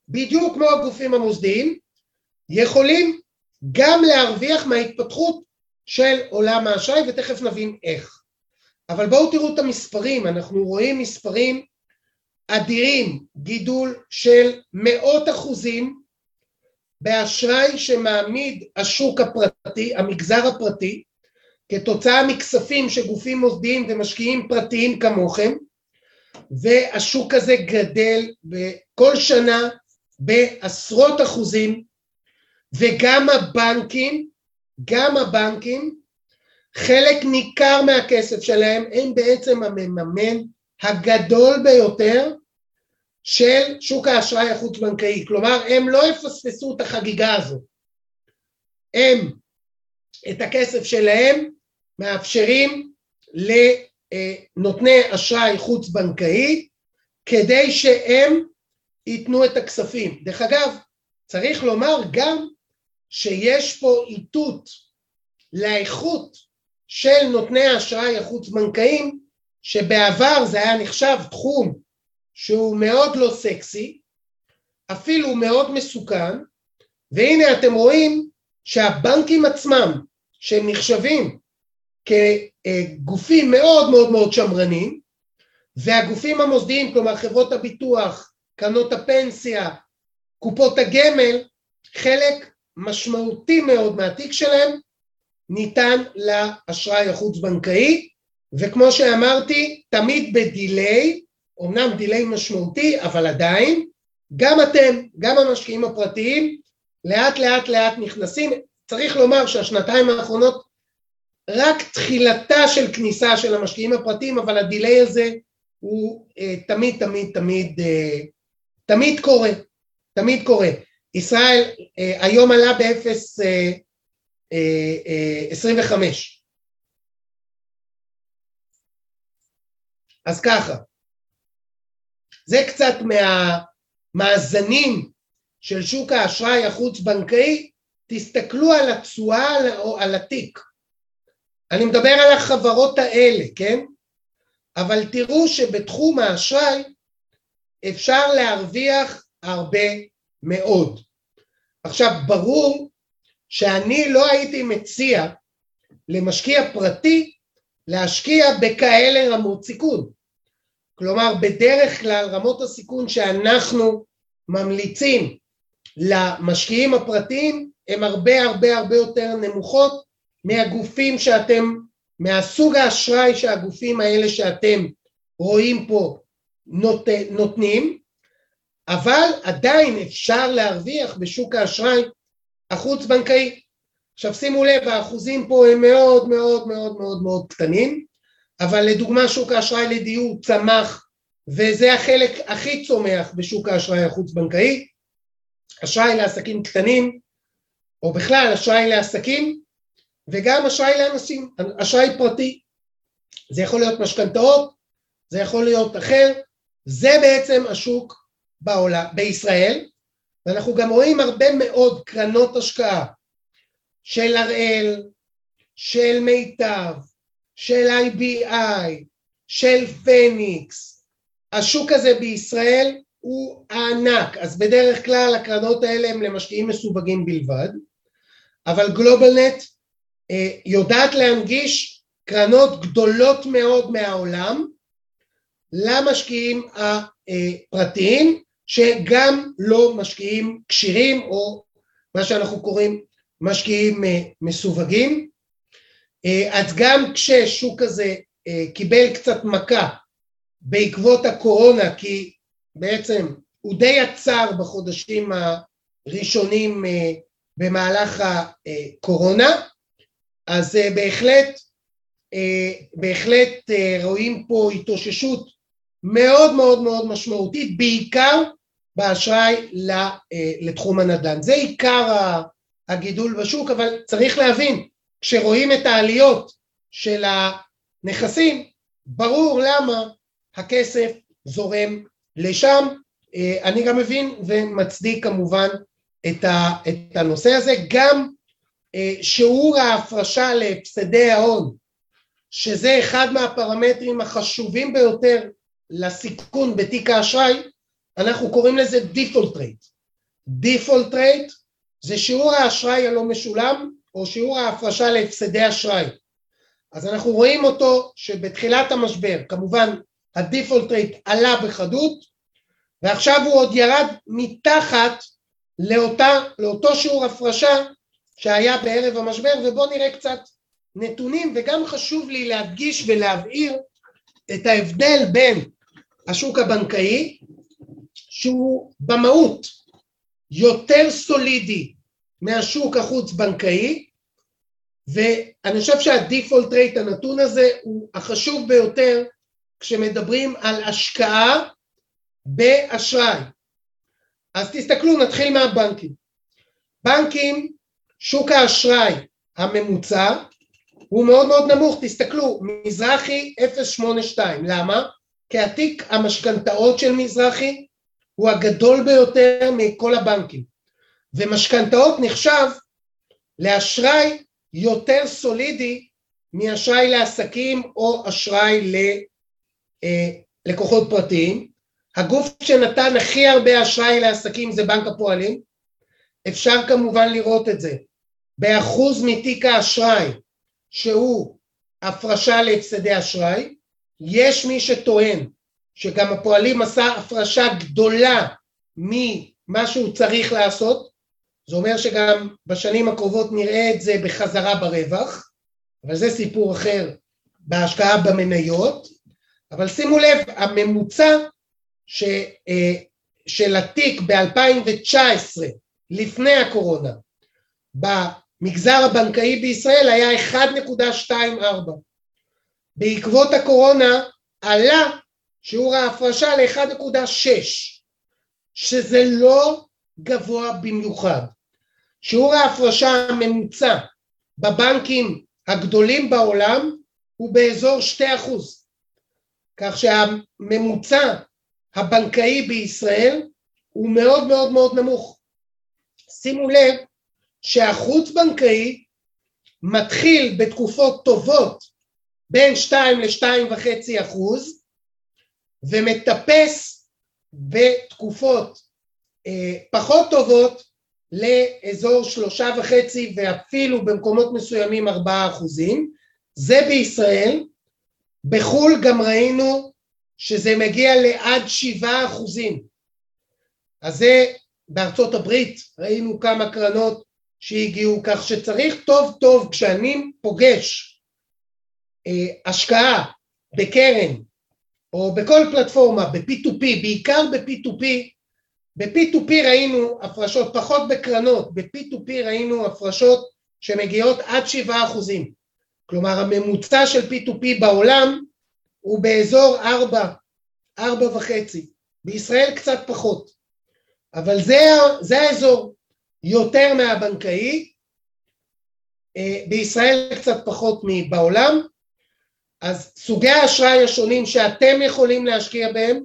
בדיוק כמו הגופים המוסדיים, יכולים גם להרוויח מההתפתחות של עולם האשראי, ותכף נבין איך. אבל בואו תראו את המספרים, אנחנו רואים מספרים אדירים, גידול של מאות אחוזים באשראי שמעמיד השוק הפרטי, המגזר הפרטי, כתוצאה מכספים שגופים מוסדיים ומשקיעים פרטיים כמוכם, והשוק הזה גדל כל שנה בעשרות אחוזים, וגם הבנקים, גם הבנקים, חלק ניכר מהכסף שלהם הם בעצם המממן הגדול ביותר של שוק האשראי החוץ-בנקאי, כלומר הם לא יפספסו את החגיגה הזו, הם את הכסף שלהם מאפשרים לנותני אשראי חוץ-בנקאי כדי שהם ייתנו את הכספים. דרך אגב, צריך לומר גם שיש פה איתות לאיכות של נותני האשראי החוץ-בנקאיים, שבעבר זה היה נחשב תחום שהוא מאוד לא סקסי, אפילו מאוד מסוכן, והנה אתם רואים שהבנקים עצמם, שהם נחשבים כגופים מאוד מאוד מאוד שמרנים, והגופים המוסדיים, כלומר חברות הביטוח, קרנות הפנסיה, קופות הגמל, חלק משמעותי מאוד מהתיק שלהם ניתן לאשראי החוץ-בנקאי, וכמו שאמרתי, תמיד ב delay, אמנם delay משמעותי, אבל עדיין, גם אתם, גם המשקיעים הפרטיים, לאט לאט לאט נכנסים. צריך לומר שהשנתיים האחרונות רק תחילתה של כניסה של המשקיעים הפרטיים, אבל ה delay הזה הוא אה, תמיד תמיד תמיד אה, תמיד קורה, תמיד קורה. ישראל אה, היום עלה באפס אה, אה, אה. אז ככה, זה קצת מהמאזנים של שוק האשראי החוץ-בנקאי, תסתכלו על התשואה או על התיק. אני מדבר על החברות האלה, כן? אבל תראו שבתחום האשראי אפשר להרוויח הרבה מאוד. עכשיו, ברור שאני לא הייתי מציע למשקיע פרטי להשקיע בכאלה רמות סיכון. כלומר, בדרך כלל רמות הסיכון שאנחנו ממליצים למשקיעים הפרטיים הן הרבה הרבה הרבה יותר נמוכות מהגופים שאתם, מהסוג האשראי שהגופים האלה שאתם רואים פה נות, נותנים, אבל עדיין אפשר להרוויח בשוק האשראי החוץ בנקאי. עכשיו שימו לב האחוזים פה הם מאוד מאוד מאוד מאוד מאוד קטנים אבל לדוגמה שוק האשראי לדיור צמח וזה החלק הכי צומח בשוק האשראי החוץ בנקאי אשראי לעסקים קטנים או בכלל אשראי לעסקים וגם אשראי לאנשים, אשראי פרטי זה יכול להיות משכנתאות, זה יכול להיות אחר, זה בעצם השוק בעולם, בישראל. ואנחנו גם רואים הרבה מאוד קרנות השקעה של הראל, של מיטב, של IBI, של פניקס, השוק הזה בישראל הוא ענק, אז בדרך כלל הקרנות האלה הם למשקיעים מסווגים בלבד, אבל גלובלנט יודעת להנגיש קרנות גדולות מאוד מהעולם למשקיעים הפרטיים שגם לא משקיעים כשירים או מה שאנחנו קוראים משקיעים אה, מסווגים. אה, אז גם כששוק הזה אה, קיבל קצת מכה בעקבות הקורונה כי בעצם הוא די עצר בחודשים הראשונים במהלך הקורונה אז בהחלט בהחלט רואים פה התאוששות מאוד מאוד מאוד משמעותית בעיקר באשראי אה, לתחום הנדל"ן. זה עיקר הגידול בשוק, אבל צריך להבין, כשרואים את העליות של הנכסים, ברור למה הכסף זורם לשם. אה, אני גם מבין ומצדיק כמובן את הנושא הזה. גם שיעור ההפרשה להפסדי ההון, שזה אחד מהפרמטרים החשובים ביותר לסיכון בתיק האשראי, אנחנו קוראים לזה דיפולט רייט. דיפולט רייט זה שיעור האשראי הלא משולם או שיעור ההפרשה להפסדי אשראי. אז אנחנו רואים אותו שבתחילת המשבר כמובן הדיפולט רייט עלה בחדות ועכשיו הוא עוד ירד מתחת לאותה, לאותו שיעור הפרשה שהיה בערב המשבר ובואו נראה קצת נתונים וגם חשוב לי להדגיש ולהבהיר את ההבדל בין השוק הבנקאי שהוא במהות יותר סולידי מהשוק החוץ בנקאי ואני חושב שהדיפולט רייט הנתון הזה הוא החשוב ביותר כשמדברים על השקעה באשראי. אז תסתכלו, נתחיל מהבנקים. בנקים, שוק האשראי הממוצע הוא מאוד מאוד נמוך, תסתכלו, מזרחי 0.82, למה? כי התיק המשכנתאות של מזרחי הוא הגדול ביותר מכל הבנקים, ומשכנתאות נחשב לאשראי יותר סולידי מאשראי לעסקים או אשראי ללקוחות אה, פרטיים. הגוף שנתן הכי הרבה אשראי לעסקים זה בנק הפועלים. אפשר כמובן לראות את זה באחוז מתיק האשראי שהוא הפרשה להפסדי אשראי. יש מי שטוען שגם הפועלים עשה הפרשה גדולה ממה שהוא צריך לעשות, זה אומר שגם בשנים הקרובות נראה את זה בחזרה ברווח, אבל זה סיפור אחר בהשקעה במניות, אבל שימו לב, הממוצע ש, אה, של התיק ב-2019, לפני הקורונה, במגזר הבנקאי בישראל היה 1.24. בעקבות הקורונה עלה שיעור ההפרשה ל-1.6, שזה לא גבוה במיוחד. שיעור ההפרשה הממוצע בבנקים הגדולים בעולם הוא באזור 2%, כך שהממוצע הבנקאי בישראל הוא מאוד מאוד מאוד נמוך. שימו לב שהחוץ בנקאי מתחיל בתקופות טובות בין 2 ל-2.5 אחוז ומטפס בתקופות אה, פחות טובות לאזור שלושה וחצי ואפילו במקומות מסוימים ארבעה אחוזים, זה בישראל, בחו"ל גם ראינו שזה מגיע לעד שבעה אחוזים, אז זה בארצות הברית ראינו כמה קרנות שהגיעו כך שצריך טוב טוב כשאני פוגש אה, השקעה בקרן או בכל פלטפורמה ב-P2P, בעיקר ב-P2P, ב-P2P ראינו הפרשות, פחות בקרנות, ב-P2P ראינו הפרשות שמגיעות עד 7 אחוזים. כלומר הממוצע של P2P בעולם הוא באזור 4, 4 וחצי. בישראל קצת פחות. אבל זה, זה האזור, יותר מהבנקאי, אה, בישראל קצת פחות מבעולם, אז סוגי האשראי השונים שאתם יכולים להשקיע בהם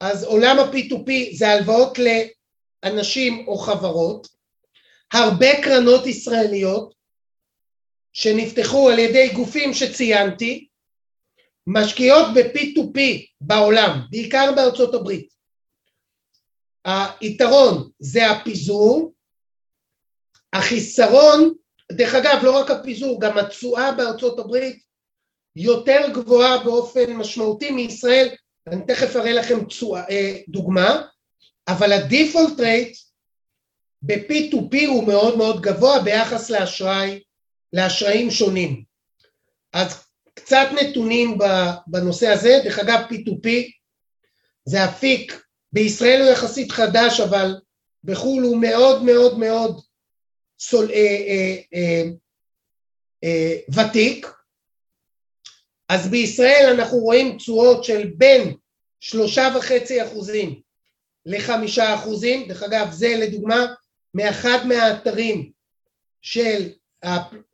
אז עולם ה-P2P זה הלוואות לאנשים או חברות, הרבה קרנות ישראליות שנפתחו על ידי גופים שציינתי, משקיעות ב-P2P בעולם, בעיקר בארצות הברית. היתרון זה הפיזור, החיסרון, דרך אגב לא רק הפיזור, גם התשואה בארצות הברית יותר גבוהה באופן משמעותי מישראל אני תכף אראה לכם אה, דוגמה, אבל הדיפולט רייט ב-P2P הוא מאוד מאוד גבוה ביחס לאשראי, לאשראים שונים. אז קצת נתונים בנושא הזה, דרך אגב P2P זה אפיק, בישראל הוא יחסית חדש אבל בחו"ל הוא מאוד מאוד מאוד סול, אה, אה, אה, אה, ותיק, אז בישראל אנחנו רואים תשואות של בין שלושה וחצי אחוזים לחמישה אחוזים, דרך אגב זה לדוגמה מאחד מהאתרים של,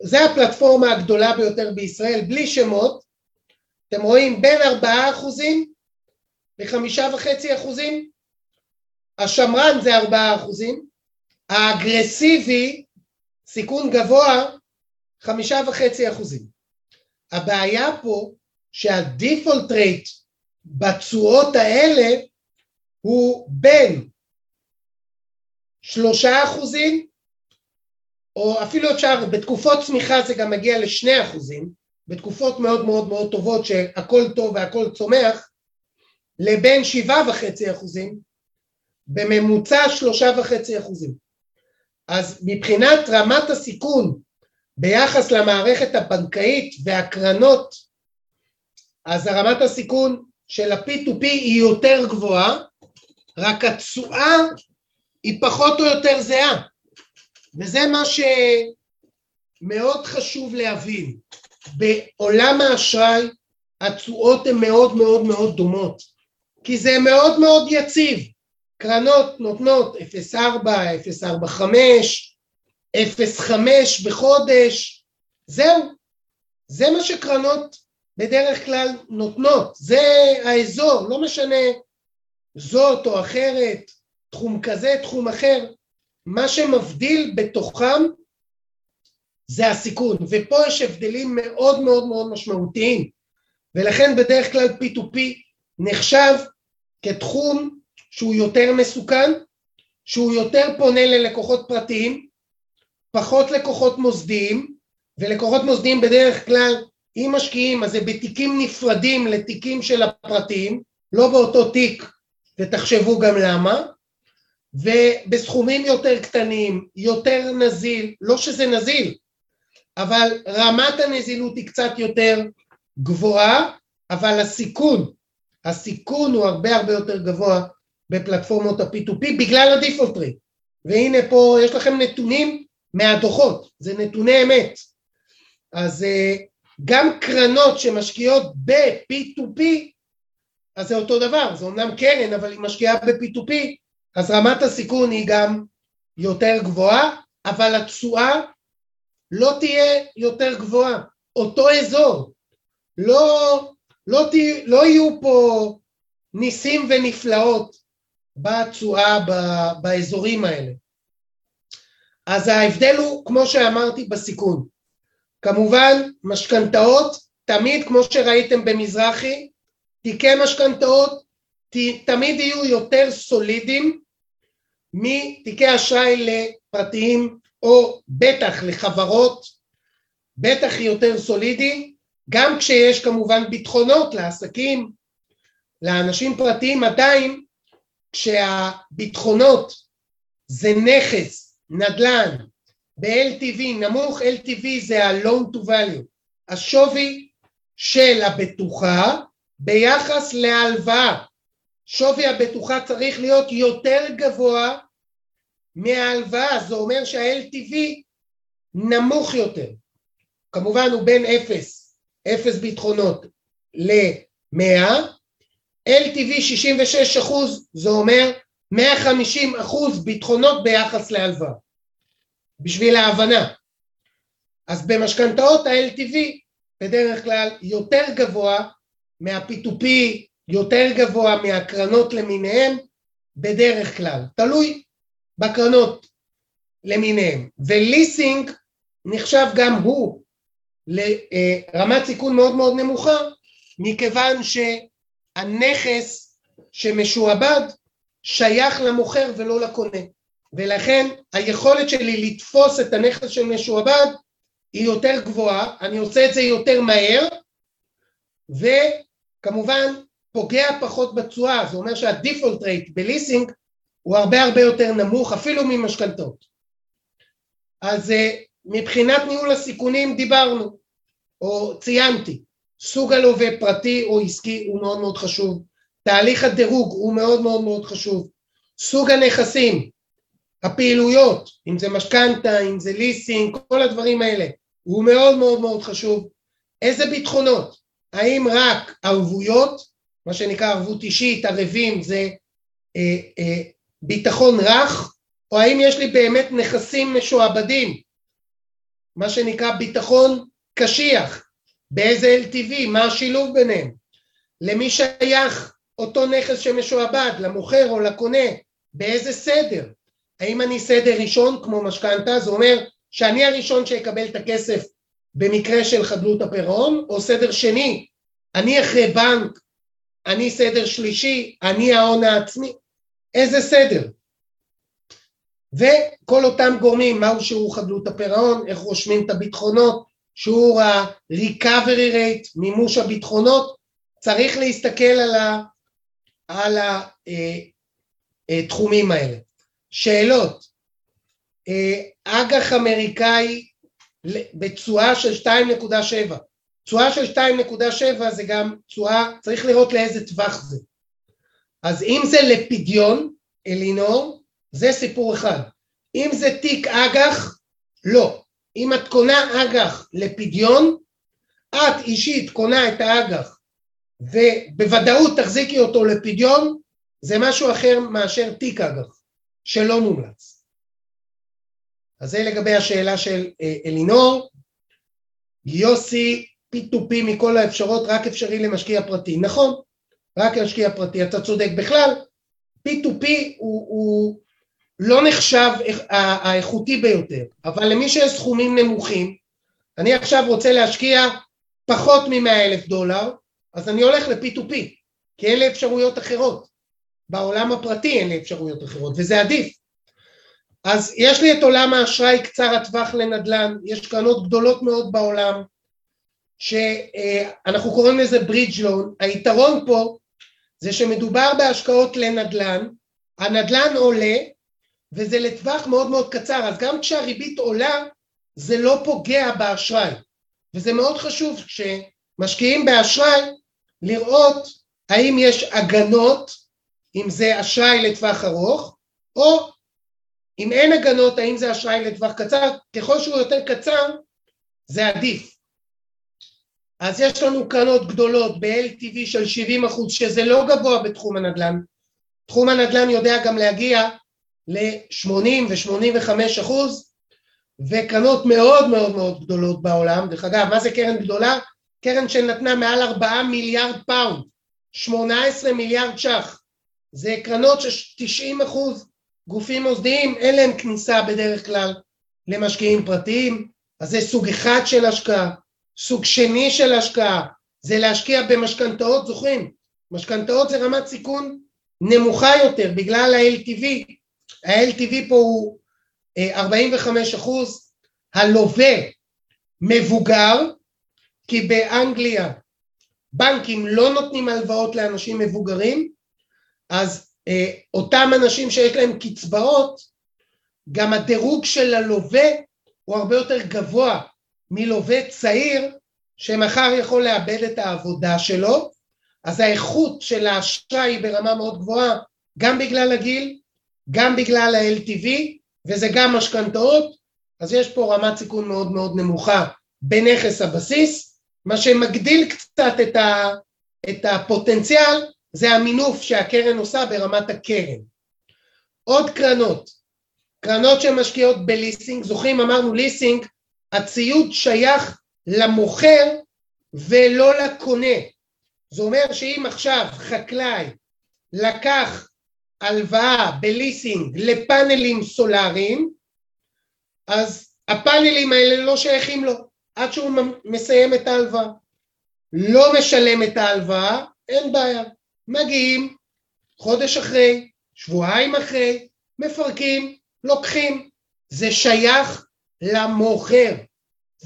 זה הפלטפורמה הגדולה ביותר בישראל בלי שמות, אתם רואים בין ארבעה אחוזים לחמישה וחצי אחוזים, השמרן זה ארבעה אחוזים, האגרסיבי סיכון גבוה חמישה וחצי אחוזים. הבעיה פה שהדיפולט רייט בתשואות האלה הוא בין שלושה אחוזים או אפילו אפשר בתקופות צמיחה זה גם מגיע לשני אחוזים בתקופות מאוד מאוד מאוד טובות שהכל טוב והכל צומח לבין שבעה וחצי אחוזים בממוצע שלושה וחצי אחוזים אז מבחינת רמת הסיכון ביחס למערכת הבנקאית והקרנות, אז רמת הסיכון של ה-P2P היא יותר גבוהה, רק התשואה היא פחות או יותר זהה. וזה מה שמאוד חשוב להבין. בעולם האשראי התשואות הן מאוד מאוד מאוד דומות, כי זה מאוד מאוד יציב. קרנות נותנות 0.4, 0.45, 0.5 בחודש, זהו. זה מה שקרנות בדרך כלל נותנות, זה האזור, לא משנה זאת או אחרת, תחום כזה, תחום אחר, מה שמבדיל בתוכם זה הסיכון, ופה יש הבדלים מאוד מאוד מאוד משמעותיים, ולכן בדרך כלל P2P נחשב כתחום שהוא יותר מסוכן, שהוא יותר פונה ללקוחות פרטיים, פחות לקוחות מוסדיים, ולקוחות מוסדיים בדרך כלל אם משקיעים אז זה בתיקים נפרדים לתיקים של הפרטיים, לא באותו תיק, ותחשבו גם למה, ובסכומים יותר קטנים, יותר נזיל, לא שזה נזיל, אבל רמת הנזילות היא קצת יותר גבוהה, אבל הסיכון, הסיכון הוא הרבה הרבה יותר גבוה בפלטפורמות ה-P2P בגלל הדיפולט רייט. והנה פה יש לכם נתונים מהדוחות, זה נתוני אמת. אז אה, גם קרנות שמשקיעות ב-P2P, אז זה אותו דבר, זה אומנם קרן אבל היא משקיעה ב-P2P, אז רמת הסיכון היא גם יותר גבוהה, אבל התשואה לא תהיה יותר גבוהה, אותו אזור, לא, לא, תה, לא יהיו פה ניסים ונפלאות בתשואה באזורים האלה. אז ההבדל הוא, כמו שאמרתי, בסיכון. כמובן, משכנתאות, תמיד, כמו שראיתם במזרחי, תיקי משכנתאות תמיד יהיו יותר סולידיים מתיקי אשראי לפרטיים או בטח לחברות, בטח יותר סולידי, גם כשיש כמובן ביטחונות לעסקים, לאנשים פרטיים עדיין כשהביטחונות זה נכס, נדל"ן, ב-LTV נמוך, LTV זה ה-loan to value, השווי של הבטוחה ביחס להלוואה. שווי הבטוחה צריך להיות יותר גבוה מההלוואה, זה אומר שה-LTV נמוך יותר. כמובן הוא בין 0, 0 ביטחונות ל-100, LTV 66 אחוז, זה אומר 150 אחוז ביטחונות ביחס להלוואה. בשביל ההבנה. אז במשכנתאות ה-LTV בדרך כלל יותר גבוה מה-P2P, יותר גבוה מהקרנות למיניהם, בדרך כלל, תלוי בקרנות למיניהם. וליסינג נחשב גם הוא לרמת סיכון מאוד מאוד נמוכה, מכיוון שהנכס שמשועבד שייך למוכר ולא לקונה. ולכן היכולת שלי לתפוס את הנכס של משועבד היא יותר גבוהה, אני עושה את זה יותר מהר וכמובן פוגע פחות בתשואה, זה אומר שהדיפולט רייט בליסינג הוא הרבה הרבה יותר נמוך אפילו ממשכנתות. אז אה, מבחינת ניהול הסיכונים דיברנו או ציינתי, סוג הלווה פרטי או עסקי הוא מאוד מאוד חשוב, תהליך הדירוג הוא מאוד מאוד מאוד חשוב, סוג הנכסים הפעילויות, אם זה משכנתה, אם זה ליסינג, כל הדברים האלה, הוא מאוד מאוד מאוד חשוב. איזה ביטחונות? האם רק ערבויות, מה שנקרא ערבות אישית, ערבים, זה אה, אה, ביטחון רך, או האם יש לי באמת נכסים משועבדים, מה שנקרא ביטחון קשיח, באיזה LTV, מה השילוב ביניהם, למי שייך אותו נכס שמשועבד, למוכר או לקונה, באיזה סדר, האם אני סדר ראשון כמו משכנתה, זה אומר שאני הראשון שיקבל את הכסף במקרה של חדלות הפירעון, או סדר שני, אני אחרי בנק, אני סדר שלישי, אני ההון העצמי, איזה סדר? וכל אותם גורמים, מהו שיעור חדלות הפירעון, איך רושמים את הביטחונות, שיעור ה-recovery rate, מימוש הביטחונות, צריך להסתכל על, ה, על התחומים אה, אה, האלה. שאלות, אה, אג"ח אמריקאי בתשואה של 2.7. תשואה של 2.7 זה גם תשואה, צריך לראות לאיזה טווח זה. אז אם זה לפדיון, אלינור, זה סיפור אחד. אם זה תיק אג"ח, לא. אם את קונה אג"ח לפדיון, את אישית קונה את האג"ח ובוודאות תחזיקי אותו לפדיון, זה משהו אחר מאשר תיק אג"ח, שלא מומלץ. אז זה לגבי השאלה של אה, אלינור. יוסי, P2P מכל האפשרות, רק אפשרי למשקיע פרטי. נכון, רק למשקיע פרטי, אתה צודק. בכלל, P2P הוא, הוא לא נחשב האיכותי ביותר, אבל למי שיש סכומים נמוכים, אני עכשיו רוצה להשקיע פחות מ-100 אלף דולר, אז אני הולך ל-P2P, כי אין לי אפשרויות אחרות. בעולם הפרטי אין לי אפשרויות אחרות, וזה עדיף. אז יש לי את עולם האשראי קצר הטווח לנדל"ן, יש קרנות גדולות מאוד בעולם, שאנחנו קוראים לזה ברידג' לון, היתרון פה זה שמדובר בהשקעות לנדל"ן, הנדל"ן עולה וזה לטווח מאוד מאוד קצר, אז גם כשהריבית עולה זה לא פוגע באשראי, וזה מאוד חשוב כשמשקיעים באשראי לראות האם יש הגנות, אם זה אשראי לטווח ארוך, או אם אין הגנות, האם זה אשראי לטווח קצר, ככל שהוא יותר קצר זה עדיף. אז יש לנו קרנות גדולות ב-LTV של 70 אחוז, שזה לא גבוה בתחום הנדל"ן. תחום הנדל"ן יודע גם להגיע ל-80 ו-85 אחוז, וקרנות מאוד מאוד מאוד גדולות בעולם. דרך אגב, מה זה קרן גדולה? קרן שנתנה מעל 4 מיליארד pound, 18 מיליארד ש"ח. זה קרנות ש-90 אחוז גופים מוסדיים, אין להם כניסה בדרך כלל למשקיעים פרטיים, אז זה סוג אחד של השקעה. סוג שני של השקעה זה להשקיע במשכנתאות, זוכרים? משכנתאות זה רמת סיכון נמוכה יותר בגלל ה-LTV, ה-LTV פה הוא 45 אה, אחוז, הלווה מבוגר, כי באנגליה בנקים לא נותנים הלוואות לאנשים מבוגרים, אז אה, אותם אנשים שיש להם קצבאות, גם הדירוג של הלווה הוא הרבה יותר גבוה מלווה צעיר שמחר יכול לאבד את העבודה שלו, אז האיכות של האשראי היא ברמה מאוד גבוהה, גם בגלל הגיל, גם בגלל ה-LTV, וזה גם משכנתאות, אז יש פה רמת סיכון מאוד מאוד נמוכה בנכס הבסיס, מה שמגדיל קצת את, ה, את הפוטנציאל זה המינוף שהקרן עושה ברמת הקרן. עוד קרנות, קרנות שמשקיעות בליסינג, זוכרים אמרנו ליסינג, הציוד שייך למוכר ולא לקונה. זה אומר שאם עכשיו חקלאי לקח הלוואה בליסינג לפאנלים סולאריים, אז הפאנלים האלה לא שייכים לו עד שהוא מסיים את ההלוואה. לא משלם את ההלוואה, אין בעיה. מגיעים חודש אחרי, שבועיים אחרי, מפרקים, לוקחים. זה שייך למוכר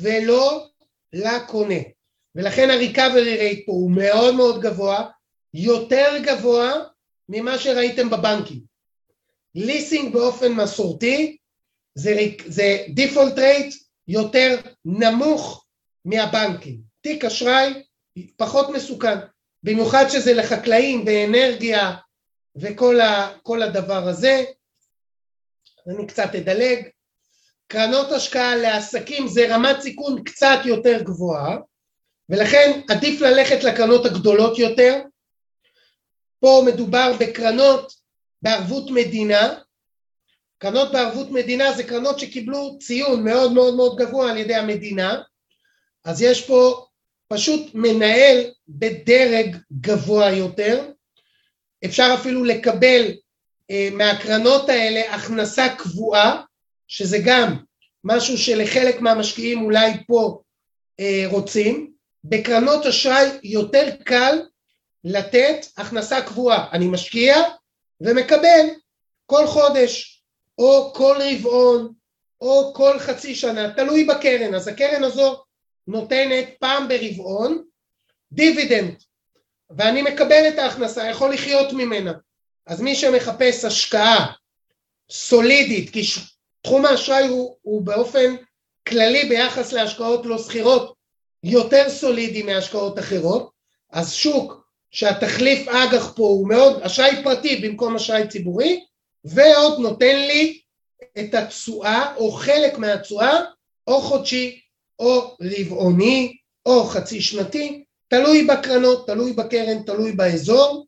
ולא לקונה. ולכן ה-recovery rate פה הוא מאוד מאוד גבוה, יותר גבוה ממה שראיתם בבנקים. ליסינג באופן מסורתי זה, זה default rate יותר נמוך מהבנקים. תיק אשראי פחות מסוכן, במיוחד שזה לחקלאים באנרגיה וכל הדבר הזה. אני קצת אדלג. קרנות השקעה לעסקים זה רמת סיכון קצת יותר גבוהה ולכן עדיף ללכת לקרנות הגדולות יותר פה מדובר בקרנות בערבות מדינה, קרנות בערבות מדינה זה קרנות שקיבלו ציון מאוד מאוד מאוד גבוה על ידי המדינה, אז יש פה פשוט מנהל בדרג גבוה יותר, אפשר אפילו לקבל אה, מהקרנות האלה הכנסה קבועה, שזה גם משהו שלחלק מהמשקיעים אולי פה אה, רוצים, בקרנות אשראי יותר קל לתת הכנסה קבועה. אני משקיע ומקבל כל חודש, או כל רבעון, או כל חצי שנה, תלוי בקרן. אז הקרן הזו נותנת פעם ברבעון דיבידנד, ואני מקבל את ההכנסה, יכול לחיות ממנה. אז מי שמחפש השקעה סולידית, כי תחום האשראי הוא, הוא באופן כללי ביחס להשקעות לא סחירות יותר סולידי מהשקעות אחרות, אז שוק שהתחליף אג"ח פה הוא מאוד אשראי פרטי במקום אשראי ציבורי, ועוד נותן לי את התשואה או חלק מהתשואה או חודשי או רבעוני או חצי שנתי, תלוי בקרנות, תלוי בקרן, תלוי באזור.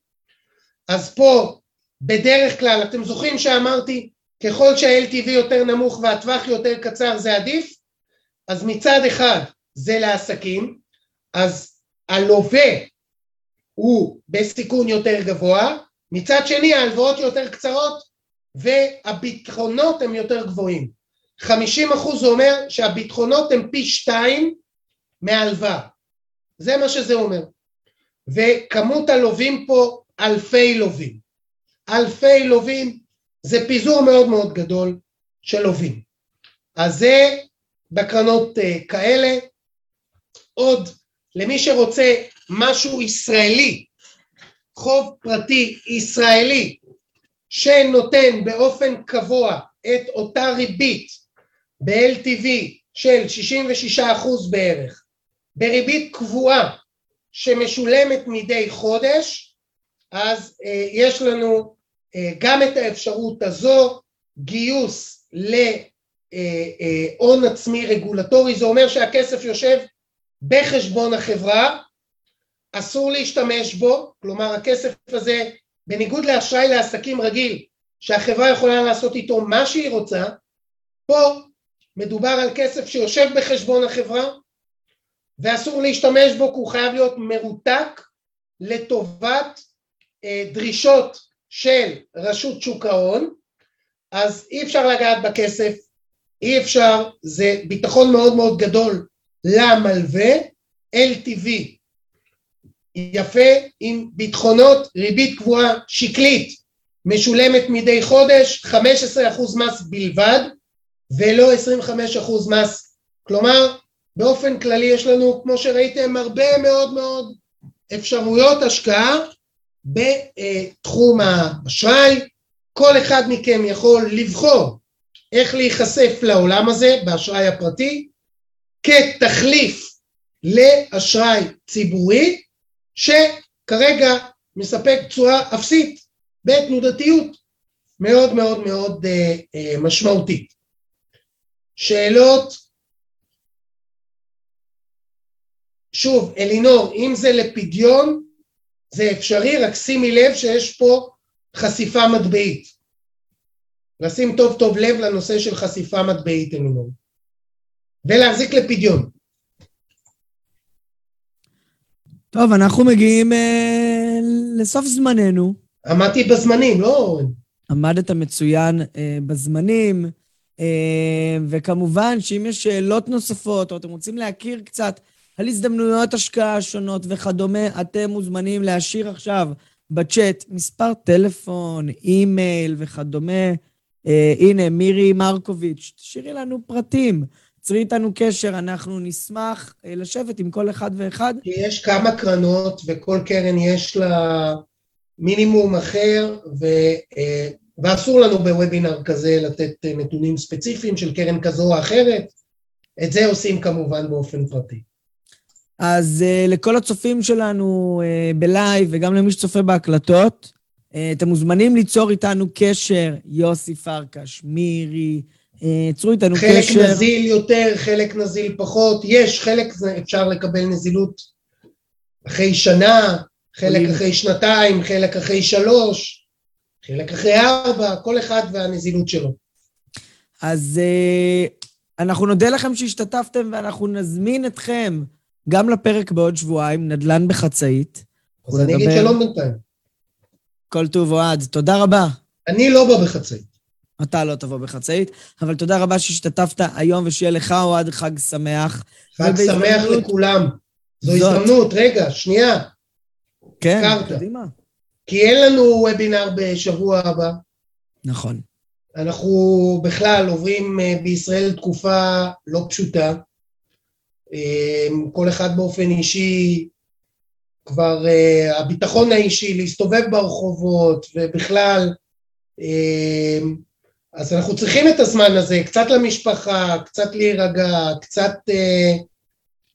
אז פה בדרך כלל, אתם זוכרים שאמרתי ככל שה-LTV יותר נמוך והטווח יותר קצר זה עדיף? אז מצד אחד זה לעסקים, אז הלווה הוא בסיכון יותר גבוה, מצד שני ההלוואות יותר קצרות והביטחונות הם יותר גבוהים. 50 אחוז זה אומר שהביטחונות הם פי שתיים מההלוואה. זה מה שזה אומר. וכמות הלווים פה אלפי לווים. אלפי לווים זה פיזור מאוד מאוד גדול של לווים. אז זה בקרנות uh, כאלה. עוד למי שרוצה משהו ישראלי, חוב פרטי ישראלי שנותן באופן קבוע את אותה ריבית ב-LTV של 66% בערך, בריבית קבועה שמשולמת מדי חודש, אז אה, יש לנו אה, גם את האפשרות הזו, גיוס להון אה, עצמי רגולטורי, זה אומר שהכסף יושב בחשבון החברה, אסור להשתמש בו, כלומר הכסף הזה בניגוד לאשראי לעסקים רגיל שהחברה יכולה לעשות איתו מה שהיא רוצה, פה מדובר על כסף שיושב בחשבון החברה ואסור להשתמש בו כי הוא חייב להיות מרותק לטובת אה, דרישות של רשות שוק ההון, אז אי אפשר לגעת בכסף, אי אפשר, זה ביטחון מאוד מאוד גדול למלווה, LTV יפה עם ביטחונות, ריבית קבועה שקלית משולמת מדי חודש, 15% מס בלבד ולא 25% מס, כלומר באופן כללי יש לנו כמו שראיתם הרבה מאוד מאוד אפשרויות השקעה בתחום האשראי, כל אחד מכם יכול לבחור איך להיחשף לעולם הזה באשראי הפרטי כתחליף לאשראי ציבורי שכרגע מספק תשואה אפסית בתנודתיות מאוד מאוד מאוד אה, אה, משמעותית. שאלות? שוב, אלינור, אם זה לפדיון, זה אפשרי, רק שימי לב שיש פה חשיפה מטבעית. לשים טוב טוב לב לנושא של חשיפה מטבעית, אלינור. ולהחזיק לפדיון. טוב, אנחנו מגיעים אה, לסוף זמננו. עמדתי בזמנים, לא אורן. עמדת מצוין אה, בזמנים, אה, וכמובן שאם יש שאלות נוספות, או אתם רוצים להכיר קצת על הזדמנויות השקעה שונות וכדומה, אתם מוזמנים להשאיר עכשיו בצ'אט מספר טלפון, אימייל וכדומה. אה, הנה, מירי מרקוביץ', תשאירי לנו פרטים. צרי איתנו קשר, אנחנו נשמח אה, לשבת עם כל אחד ואחד. יש כמה קרנות וכל קרן יש לה מינימום אחר, ו, אה, ואסור לנו בוובינר כזה לתת אה, נתונים ספציפיים של קרן כזו או אחרת. את זה עושים כמובן באופן פרטי. אז לכל הצופים שלנו בלייב וגם למי שצופה בהקלטות, אתם מוזמנים ליצור איתנו קשר, יוסי פרקש, מירי, יצרו איתנו חלק קשר. חלק נזיל יותר, חלק נזיל פחות, יש, חלק אפשר לקבל נזילות אחרי שנה, חלק אחרי שנתיים, חלק אחרי שלוש, חלק אחרי ארבע, כל אחד והנזילות שלו. אז uh, אנחנו נודה לכם שהשתתפתם ואנחנו נזמין אתכם גם לפרק בעוד שבועיים, נדל"ן בחצאית. אז אני אגיד שלום בינתיים. כל טוב אוהד, תודה רבה. אני לא בא בחצאית. אתה לא תבוא בחצאית, אבל תודה רבה שהשתתפת היום, ושיהיה לך אוהד חג שמח. חג שמח לכולם. זו זאת... הזדמנות, רגע, שנייה. כן, קרת. קדימה. כי אין לנו וובינר בשבוע הבא. נכון. אנחנו בכלל עוברים אה, בישראל תקופה לא פשוטה. אה, כל אחד באופן אישי, כבר אה, הביטחון האישי, להסתובב ברחובות, ובכלל, אז אנחנו צריכים את הזמן הזה, קצת למשפחה, קצת להירגע, קצת אה,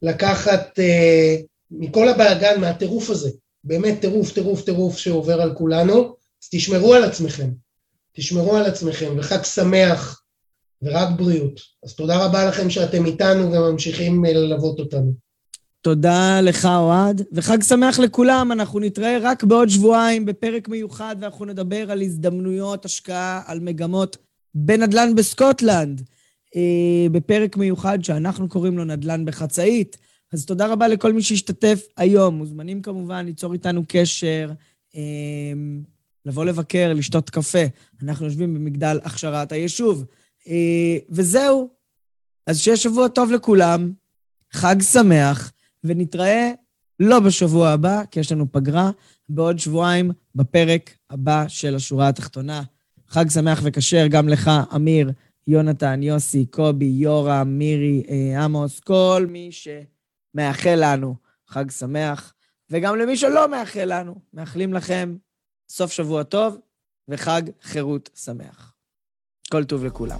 לקחת אה, מכל הבאגן, מהטירוף הזה. באמת טירוף, טירוף, טירוף שעובר על כולנו. אז תשמרו על עצמכם. תשמרו על עצמכם, וחג שמח, ורק בריאות. אז תודה רבה לכם שאתם איתנו וממשיכים אה, ללוות אותנו. תודה לך, אוהד, וחג שמח לכולם. אנחנו נתראה רק בעוד שבועיים בפרק מיוחד, ואנחנו נדבר על הזדמנויות השקעה, על מגמות בנדל"ן בסקוטלנד, אה, בפרק מיוחד שאנחנו קוראים לו נדל"ן בחצאית. אז תודה רבה לכל מי שהשתתף היום. מוזמנים כמובן ליצור איתנו קשר, אה, לבוא לבקר, לשתות קפה. אנחנו יושבים במגדל הכשרת היישוב. אה, וזהו. אז שיהיה שבוע טוב לכולם, חג שמח. ונתראה לא בשבוע הבא, כי יש לנו פגרה, בעוד שבועיים בפרק הבא של השורה התחתונה. חג שמח וכשר גם לך, אמיר, יונתן, יוסי, קובי, יורם, מירי, אה, עמוס, כל מי שמאחל לנו חג שמח, וגם למי שלא מאחל לנו, מאחלים לכם סוף שבוע טוב וחג חירות שמח. כל טוב לכולם.